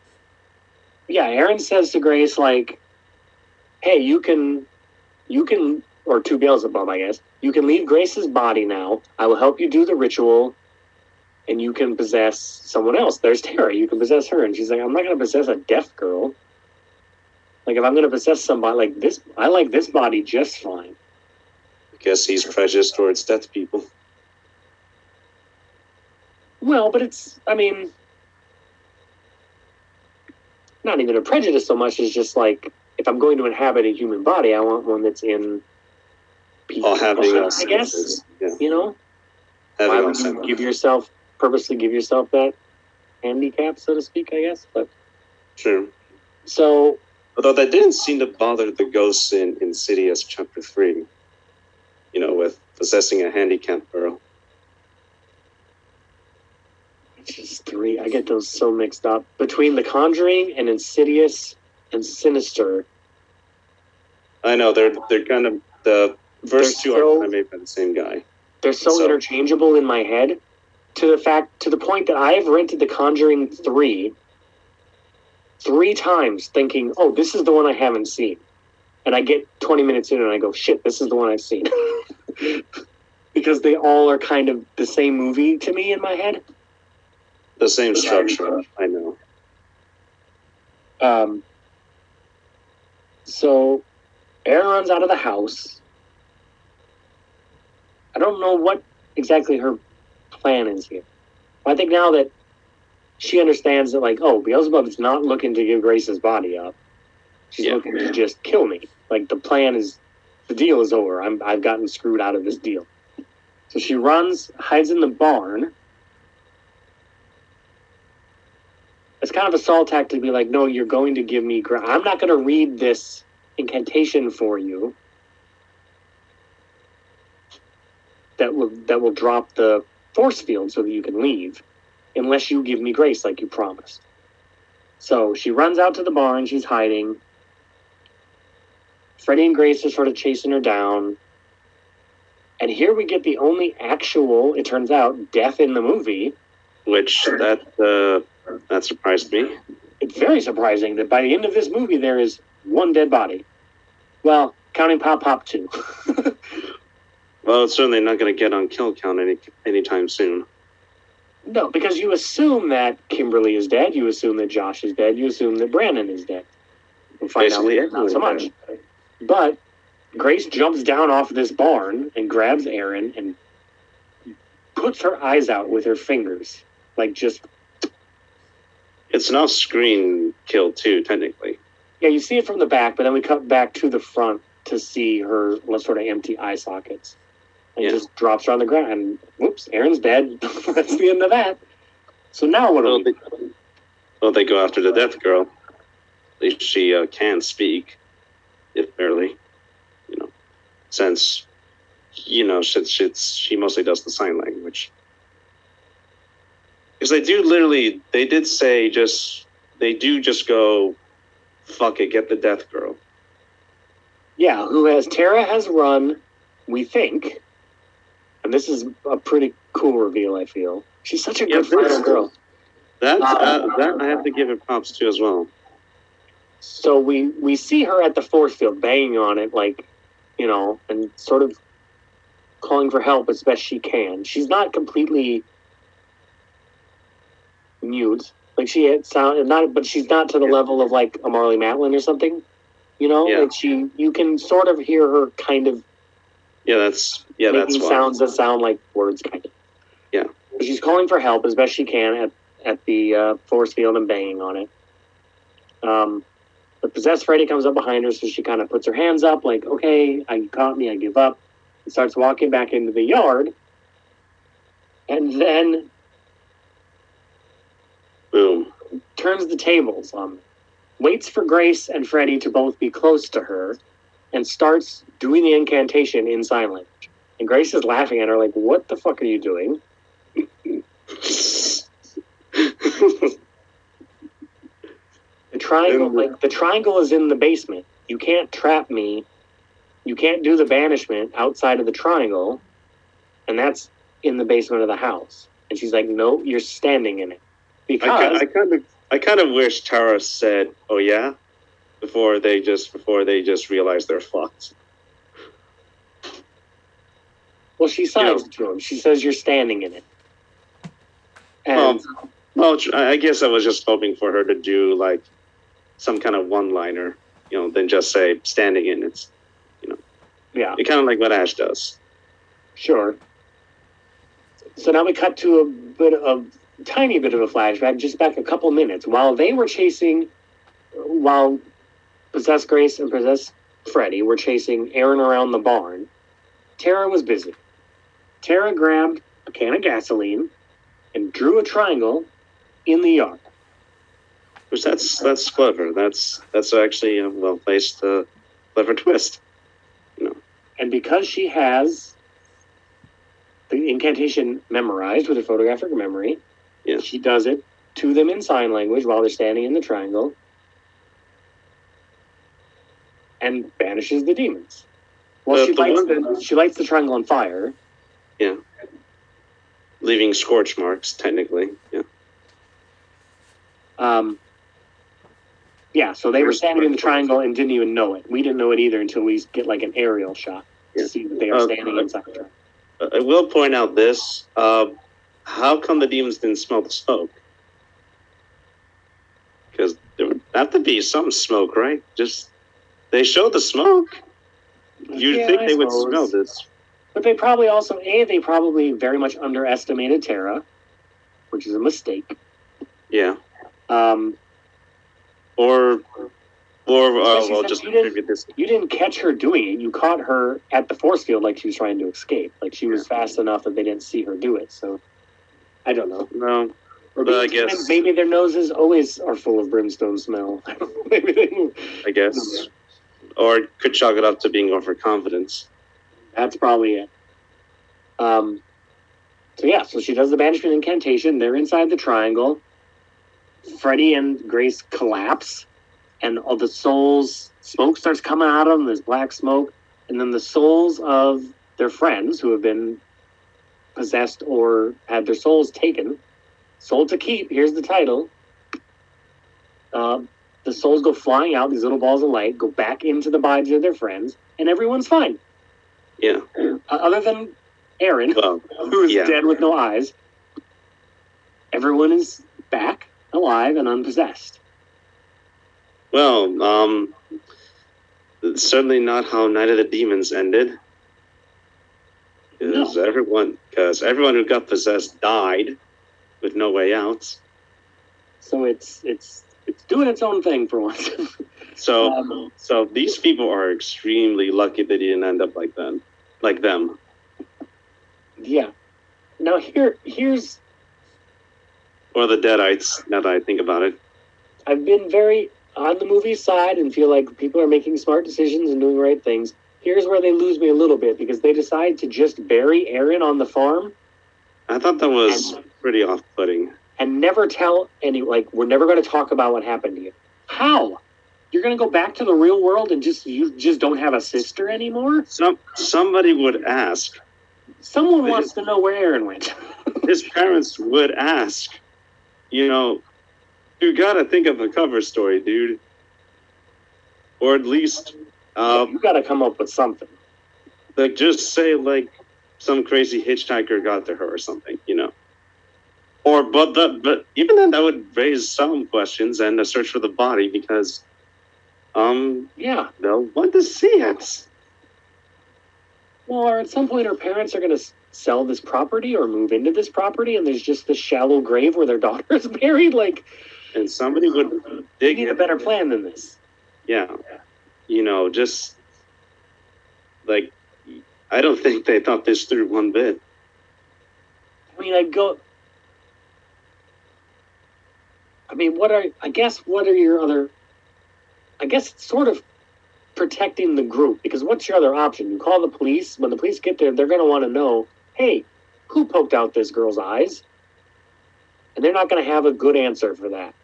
yeah, Erin says to Grace, like, hey, you can, you can, or to Beelzebub, I guess, you can leave Grace's body now. I will help you do the ritual, and you can possess someone else. There's Tara. You can possess her. And she's like, I'm not going to possess a deaf girl. Like, if I'm going to possess somebody like this, I like this body just fine. I Guess he's prejudiced towards deaf people. Well, but it's, I mean, not even a prejudice so much as just like, if I'm going to inhabit a human body, I want one that's in peace. All having I guess, Yeah, you know, why would you give yourself, purposely give yourself that handicap, so to speak, I guess. But True. so, Although that didn't seem to bother the ghosts in Insidious Chapter 3. You know, with possessing a handicapped girl. just three. I get those so mixed up. Between The Conjuring and Insidious and Sinister, I know, they're they're kind of. The first They're two so- are made by the same guy. they're so, So- interchangeable in my head to the fact to the point that I've rented The Conjuring 3 three times thinking, "Oh, this is the one I haven't seen." And I get 20 minutes in and I go, "Shit, this is the one I've seen." because they all are kind of the same movie to me in my head. The same structure. I know. Um so Erin runs out of the house. I don't know what exactly her plan is here. I think now that she understands that, like, oh, Beelzebub is not looking to give Grace's body up. She's Yeah. looking to just kill me. Like the plan is, the deal is over. I'm, I've gotten screwed out of this deal. So she runs, hides in the barn. It's kind of a Saul tactic to be like, no, you're going to give me. Gra- I'm not going to read this incantation for you. That will that will drop the force field so that you can leave, unless you give me grace like you promised. So she runs out to the barn. She's hiding. Freddie and Grace are sort of chasing her down. And here we get the only actual, it turns out, death in the movie. Which that uh, that surprised me. It's very surprising that by the end of this movie, there is one dead body. Well, counting Pop Pop 2. Well, it's certainly not going to get on kill count any anytime soon. No, because you assume that Kimberly is dead. You assume that Josh is dead. You assume that Brandon is dead. We'll find Basically, out not so much. But Grace jumps down off this barn and grabs Erin and puts her eyes out with her fingers, like just It's an off-screen kill too, technically. yeah. You see it from the back, but then we cut back to the front to see her sort of empty eye sockets, and Yeah. just drops her on the ground. And whoops, Erin's dead. That's the end of that. So now what Well, we? they, well, they go after the death girl. At least she uh, can speak, if barely. You know, since you know since it's she mostly does the sign language. Because they do literally, they did say just they do just go, fuck it, get the death girl. Yeah, who has Tara has run, we think, and this is a pretty cool reveal. I feel she's such a Yeah, good final girl. That uh, that I have to give it props to as well. So we we see her at the force field banging on it, like you know, and sort of calling for help as best she can. She's not completely mute, like she had sound not, but she's not to the Yeah. level of like a Marlee Matlin or something. You know, Yeah. like she, you can sort of hear her kind of Yeah, that's yeah, that's making why. sounds that sound like words, kind of. Yeah. She's calling for help as best she can at at the uh, force field and banging on it. Um, but possessed Freddy comes up behind her, so she kind of puts her hands up, like, "Okay, I, caught me. I give up." And starts walking back into the yard, and then Boom. turns the tables on. Waits for Grace and Freddy to both be close to her, and starts doing the incantation in sign language. And Grace is laughing at her, like, "What the fuck are you doing?" The triangle, like the triangle, is in the basement. You can't trap me. You can't do the banishment outside of the triangle, and that's in the basement of the house. And she's like, "No, you're standing in it." Because I kind of I kind of wish Tara said, "Oh yeah," before they just before they just realize they're fucked. well, she signs to him. She says, "You're standing in it." And Um, well, I guess I was just hoping for her to do like some kind of one-liner, you know, than just say "standing in." It's you know, yeah, It kind of like what Ash does. sure. So now we cut to a bit of tiny bit of a flashback, just back a couple minutes, while they were chasing, while possessed Grace and possessed Freddy were chasing Erin around the barn. Tara was busy. Tara grabbed a can of gasoline and drew a triangle in the yard. Which that's that's clever. That's that's actually a well placed uh, clever twist. And because she has the incantation memorized with her photographic memory, Yeah. she does it to them in sign language while they're standing in the triangle and banishes the demons. Well, The- she, the lights the, she lights the triangle on fire. Yeah. Leaving scorch marks, technically. Yeah. Um, yeah, so they were standing in the triangle and didn't even know it. We didn't know it either until we get like an aerial shot Yeah. to see that they are Uh, standing inside the triangle. Uh, I will point out this. Uh, how come the demons didn't smell the smoke? Because there would have to be some smoke, right? Just they showed the smoke. You'd Yeah, think I they would smell this. But they probably also a they probably very much underestimated Tara, which is a mistake. Yeah. Um, Or, or uh, well, just you didn't- attribute this. you didn't catch her doing it. You caught her at the force field like she was trying to escape. Like she was fast enough that they didn't see her do it. So I don't know. No, Or But I maybe, guess- maybe their noses always are full of brimstone smell. maybe they, I guess. Or could chalk it up to being overconfidence. that's probably it. Um, so yeah, so she does the banishment incantation. They're inside the triangle. Freddy and Grace collapse, and all the souls smoke starts coming out of them. There's black smoke, and then the souls of their friends who have been possessed or had their souls taken, Soul to Keep. Here's the title. Uh, the souls go flying out. These little balls of light go back into the bodies of their friends, and everyone's fine, Yeah. uh, other than Erin, Well, who's yeah. dead with no eyes. everyone is back alive and unpossessed. Well, um, certainly not how Night of the Demons ended. Because No. everyone, because everyone who got possessed died with no way out. So it's it's it's doing its own thing for once. So, Um, so these people are extremely lucky they didn't end up like them, like them. yeah. Now here here's Or the Deadites. Now that I think about it. I've been very on the movie side and feel like people are making smart decisions and doing the right things. Here's where they lose me a little bit because they decide to just bury Erin on the farm I thought that was pretty off-putting. And never tell any like we're never going to talk about what happened to you. How? You're going to go back to the real world and just you just don't have a sister anymore? Some somebody would ask. Someone wants to know where Erin went. His parents would ask. You know, you gotta think of a cover story, dude. Or at least, um, you got to come up with something. like just say like some crazy hitchhiker got to her or something, you know. Or but the but even then that would raise some questions and a search for the body because um Yeah. they'll want to see it. Well, or at some point, her parents are going to sell this property or move into this property, and there's just this shallow grave where their daughter is buried. Like, And somebody would you dig need a better plan than this. Yeah. You know, just like I don't think they thought this through one bit. I mean, I go. I mean, what are I guess what are your other? I guess it's sort of protecting the group because what's your other option? You call the police. When the police get there, they're going to want to know, hey, who poked out this girl's eyes? And they're not going to have a good answer for that.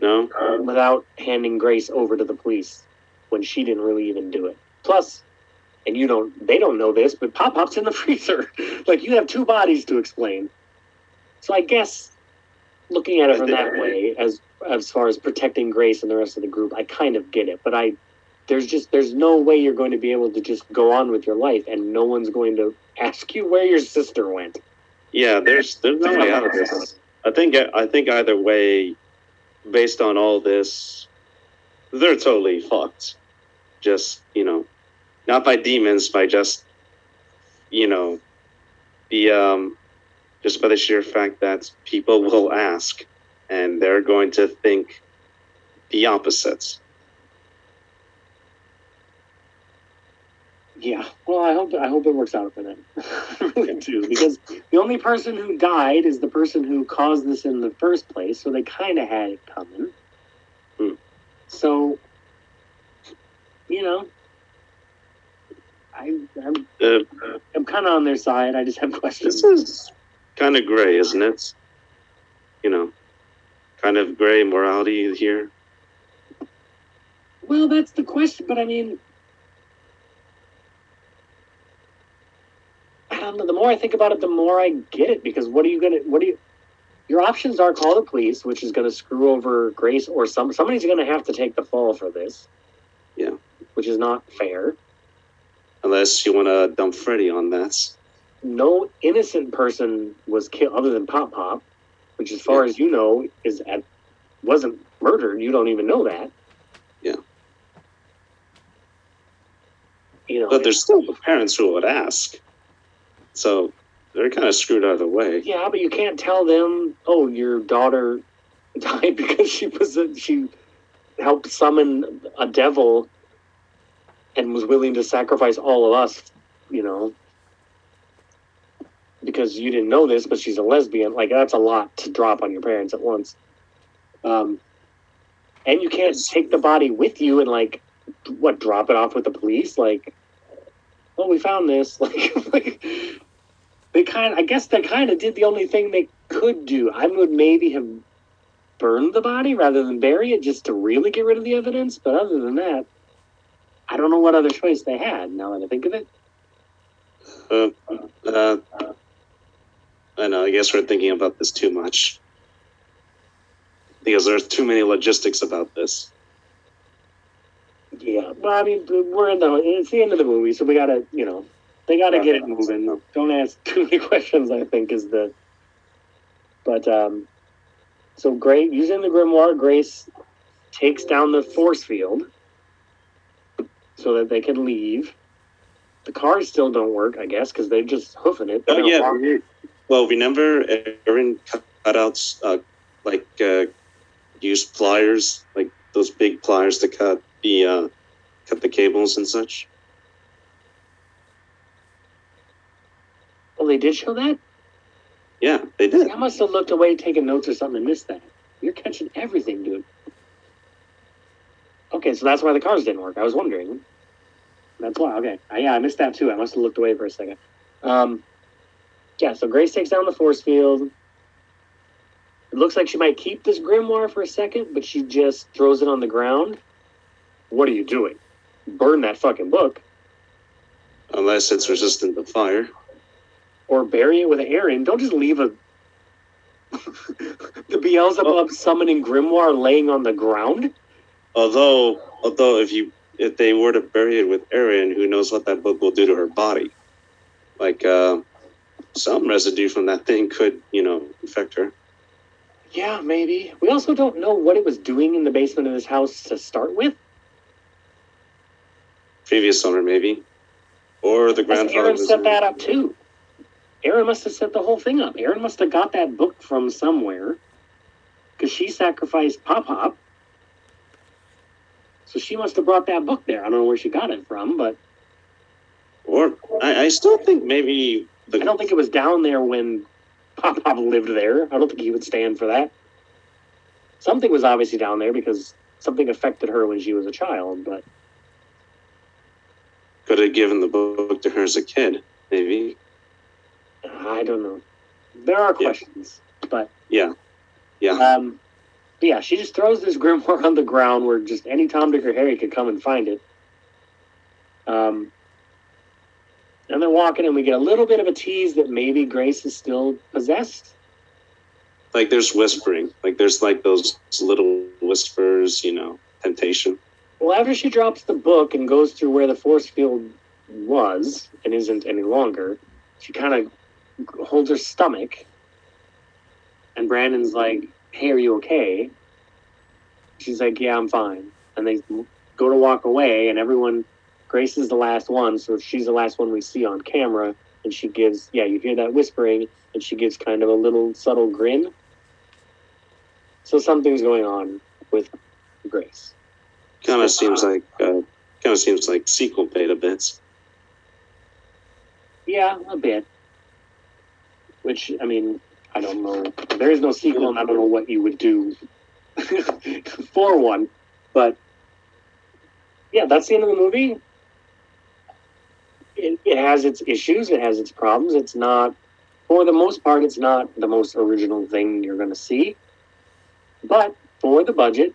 No? without handing Grace over to the police when she didn't really even do it. Plus, and you don't, they don't know this, but Pop Pop's in the freezer. like you have two bodies to explain. So I guess looking at it from that way, as as far as protecting Grace and the rest of the group, I kind of get it. But I, there's just there's no way you're going to be able to just go on with your life, and no one's going to ask you where your sister went. Yeah, there's there's no way out of this. I think I think either way, based on all this, they're totally fucked. Just you know, not by demons, by just you know, the um, just by the sheer fact that people will ask, and they're going to think the opposites. Yeah, well, I hope I hope it works out for them. I really do because the only person who died is the person who caused this in the first place, so they kind of had it coming. Hmm. So, you know, I I'm, Uh, I'm kind of on their side. I just have questions. this is kind of gray, isn't it? You know, kind of gray morality here. Well, that's the question, but I mean, I don't know. The more I think about it, the more I get it. Because what are you gonna? What do you? Your options are call the police, which is going to screw over Grace, or some somebody's going to have to take the fall for this. Yeah. which is not fair. Unless you want to dump Freddy on that. No innocent person was killed other than Pop Pop, which, as far Yeah. as you know, is at wasn't murdered. You don't even know that. Yeah. You know, But there's still the parents who would ask. So they're kind of screwed out of the way. Yeah, but you can't tell them, oh, your daughter died because she was she helped summon a devil and was willing to sacrifice all of us, you know, because you didn't know this, but she's a lesbian. Like that's a lot to drop on your parents at once. Um, and you can't take the body with you and like what drop it off with the police like oh we found this like like they kind I guess they kind of did the only thing they could do. I would maybe have burned the body rather than bury it just to really get rid of the evidence. But other than that, I don't know what other choice they had. Now that I think of it, Uh, uh, I know. I guess we're thinking about this too much because there's too many logistics about this. yeah. Well, I mean, we're in the it's the end of the movie, so we gotta you know they gotta get it moving. Don't ask too many questions. I think is the. But um, So Grace, using the grimoire, Grace takes down the force field so that they can leave. The cars still don't work, I guess, because they're just hoofing it. They're Oh yeah. Well, remember Erin cutouts uh, like uh, used pliers, like those big pliers to cut the uh, cut the cables and such. Well, they did show that? Yeah, they did. I must have looked away, taking notes or something, and missed that. You're catching everything, dude. Okay, so that's why the cars didn't work. I was wondering. That's why. Okay, uh, yeah, I missed that too. I must have looked away for a second. Um, yeah, so Grace takes down the force field. It looks like she might keep this grimoire for a second, but she just throws it on the ground. What are you doing? Burn that fucking book, Unless it's resistant to fire. or bury it with Erin. Don't just leave a the Beelzebub summoning grimoire laying on the ground. Although, although if you if they were to bury it with Erin, who knows what that book will do to her body? Like uh, some residue from that thing could, you know, infect her. Yeah, maybe. We also don't know what it was doing in the basement of this house to start with. Previous owner, maybe, or the grandfather. Erin set that up too. Erin must have set the whole thing up. Erin must have got that book from somewhere because she sacrificed Pop Pop. So she must have brought that book there. I don't know where she got it from, but Or I, I still think maybe the I don't think it was down there when Pop Pop lived there. I don't think he would stand for that. Something was obviously down there because something affected her when she was a child, but could have given the book to her as a kid. Maybe. I don't know. There are Yeah. questions, but Yeah. Yeah. Um, yeah, she just throws this grimoire on the ground where just any Tom, Dick, or Harry could come and find it. Um, and they're walking, and we get a little bit of a tease that maybe Grace is still possessed. Like there's whispering. Like there's like those little whispers. You know, temptation. Well, after she drops the book and goes through where the force field was and isn't any longer, she kind of holds her stomach. And Brandon's like, Hey, are you okay? She's like, Yeah, I'm fine. And they go to walk away, and everyone, Grace is the last one, so she's the last one we see on camera. And she gives, yeah, you hear that whispering, and she gives kind of a little subtle grin. So something's going on with Grace. Kind of seems like uh, kind of seems like sequel beta bits. Yeah, a bit. Which I mean, I don't know. There is no sequel, and I don't know what you would do for one. But yeah, that's the end of the movie. It, it has its issues. It has its problems. It's not, for the most part, it's not the most original thing you're going to see. But for the budget,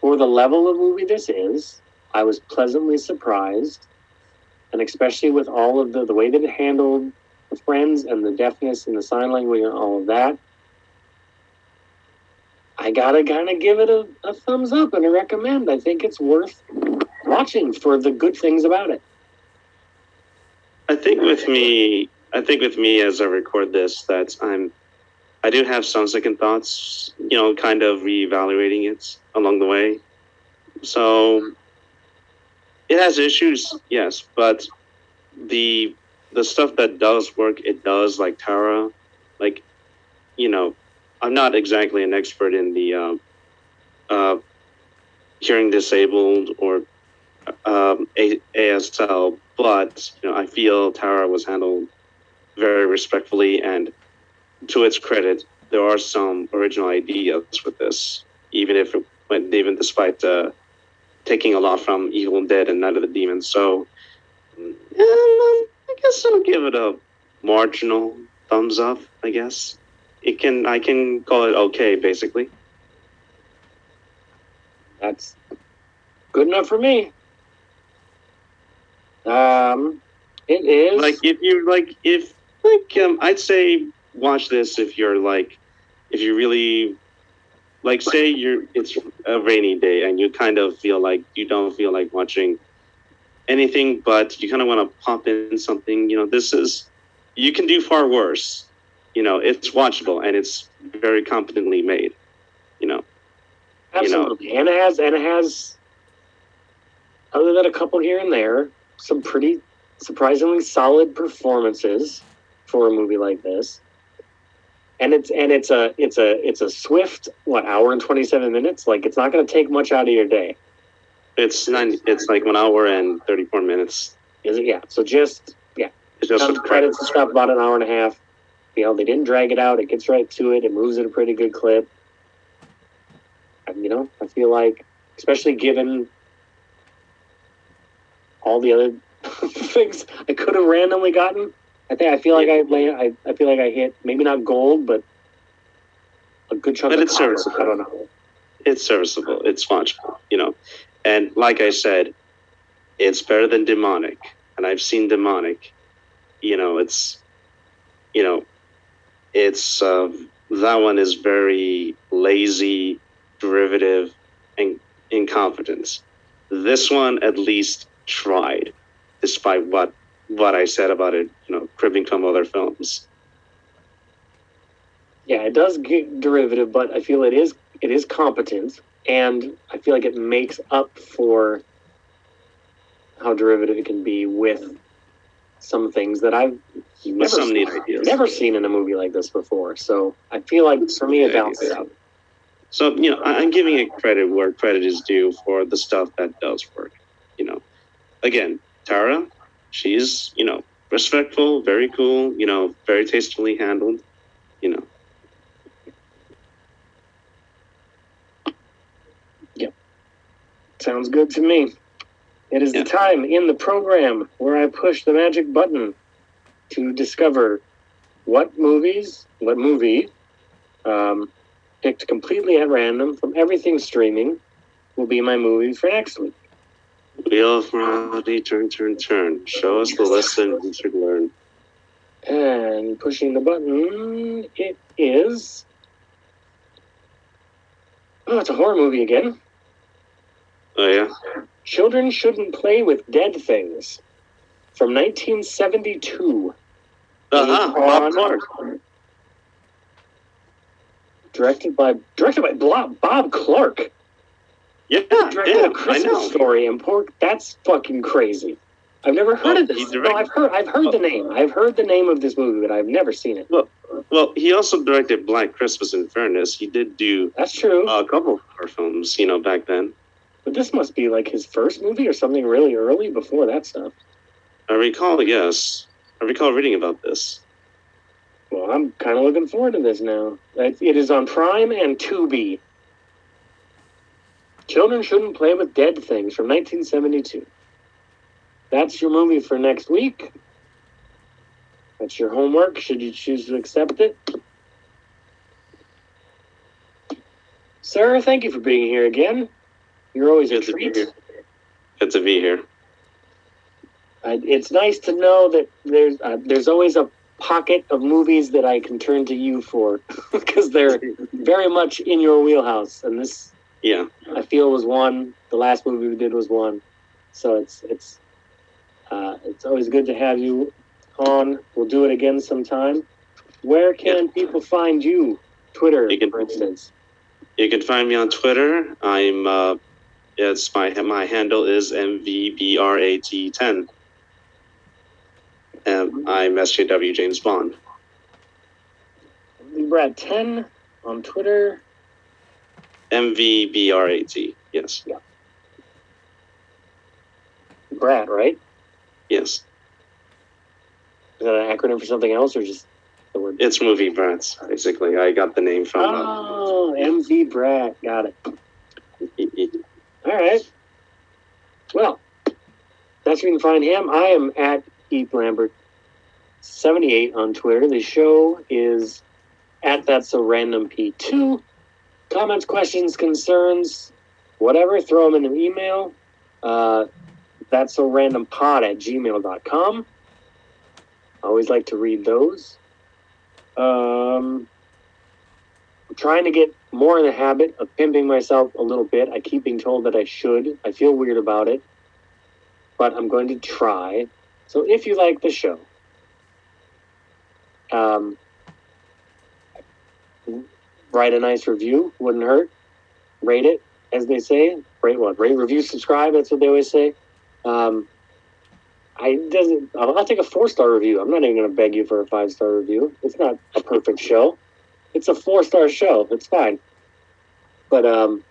for the level of movie this is, I was pleasantly surprised and especially with all of the the way that it handled the friends and the deafness and the sign language and all of that, I gotta kind of give it a, a thumbs up and a recommend. I think it's worth watching for the good things about it. I think with me, I think with me as I record this, that I'm, I do have some second thoughts. You know, kind of reevaluating it along the way. So it has issues, yes, but the the stuff that does work, it does. Like Tara, like you know, I'm not exactly an expert in the uh, uh, hearing disabled or um, ASL, but you know, I feel Tara was handled very respectfully, and to its credit, there are some original ideas with this, even if it went even despite uh, taking a lot from Evil Dead and Night of the Demons. So, um, I guess I'll give it a marginal thumbs up. I guess it can. I can call it okay, basically. That's good enough for me. Um, it is like if you like if like um i'd say watch this if you're like if you really like say you're it's a rainy day and you kind of feel like you don't feel like watching anything but you kind of want to pop in something you know this is you can do far worse you know, it's watchable and it's very competently made. You know, You know. Absolutely, and it has and it has, other than a couple here and there, some pretty surprisingly solid performances for a movie like this. And it's and it's a it's a it's a swift what hour and twenty seven minutes. Like it's not going to take much out of your day, it's nine. It's like one hour and thirty four minutes. is it? Yeah. So just yeah. It's just some credits and stuff about an hour and a half. You know, they didn't drag it out. It gets right to it. It moves at a pretty good clip. And, you know, I feel like, especially given all the other things I could have randomly gotten, I think I feel like I. I, I feel like I hit maybe not gold, but a good chunk But of it's copper. serviceable. I don't know. it's serviceable. It's watchable. You know, and like I said, it's better than demonic. And I've seen demonic. You know, it's, you know, it's uh, that one is very lazy, derivative, and incompetence. This one at least tried, despite what what I said about it. You know, cribbing from other films. Yeah, it does get derivative, but I feel it is it is competent, and I feel like it makes up for how derivative it can be with some things that I've never some seen, never seen in a movie like this before. So I feel like for me it idea. out. So you know, I'm giving it credit where credit is due for the stuff that does work. Again, Tara, she's you know respectful, very cool. You know, very tastefully handled. You know, Yep. Sounds good to me. It is the time in the program where I push the magic button to discover what movies, what movie, um, picked completely at random from everything streaming, will be my movie for next week. Wheel of morality, turn, turn, turn. Show us the lesson we should learn. And pushing the button, it is. Oh, it's a horror movie again. Oh yeah, Children Shouldn't Play with Dead Things from 1972. uh-huh. Bob Clark. Directed by directed by Blo- Bob Clark. Yeah, Directed yeah, Christmas story and pork. That's fucking crazy. I've never heard Well, of this. he No, I've heard I've heard the name. I've heard the name of this movie, but I've never seen it. Well, well, he also directed Black Christmas. In fairness, he did do That's true. Uh, a couple of horror films. You know, back then. but this must be like his first movie or something really early before that stuff. I recall, yes, I recall reading about this. Well, I'm kind of looking forward to this now. It it is on Prime and Tubi. Children Shouldn't Play with Dead Things from 1972. That's your movie for next week. That's your homework, should you choose to accept it. Sir, thank you for being here again. You're always a Good to be treat. here. Good to be here. Uh, it's nice to know that there's uh, there's always a pocket of movies that I can turn to you for because they're very much in your wheelhouse. And this, Yeah, I feel, was one. The last movie we did was one. So it's it's uh, it's always good to have you on. We'll do it again sometime. Where can people find you? Twitter, You can- for instance. you can find me on Twitter. I'm uh, it's my my handle is mvbrat10. And I'm SJW James Bond. Brad ten on Twitter. MVBRAT. Yes, Yeah. Brad, right? yes. Is that an acronym for something else or just the word? It's movie brats basically. I got the name from. Uh, Oh, MV Brat. Got it. All right. Well, that's where you can find him. I am at Heath Lambert 78 on Twitter. The show is at That's So Random P2. Comments, questions, concerns, whatever, throw them in an email. Uh, that's so random pod at gmail.com. I always like to read those. Um, I'm trying to get more in the habit of pimping myself a little bit. I keep being told that I should. I feel weird about it, but I'm going to try. So if you like the show, um, write a nice review. Wouldn't hurt. Rate it, as they say. Rate what? Rate, review, subscribe. That's what they always say. Um, I doesn't. I'll, I'll take a four star review. I'm not even going to beg you for a five star review. It's not a perfect show. It's a four star show. It's fine. But um,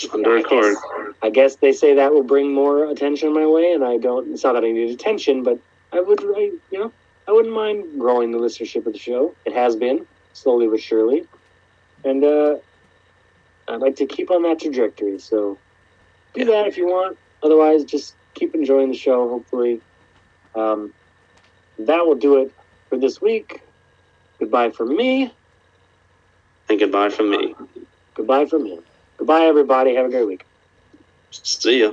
fun to I guess, I guess they say that will bring more attention my way, and I don't. It's not that I need attention, but I would, I, you know, I wouldn't mind growing the listenership of the show. It has been slowly but surely, and uh, I'd like to keep on that trajectory. So do Yeah. that if you want. Otherwise, just keep enjoying the show. Hopefully, um, that will do it for this week. Goodbye from me. And goodbye from me. Goodbye from him. Goodbye, everybody. Have a great week. See ya.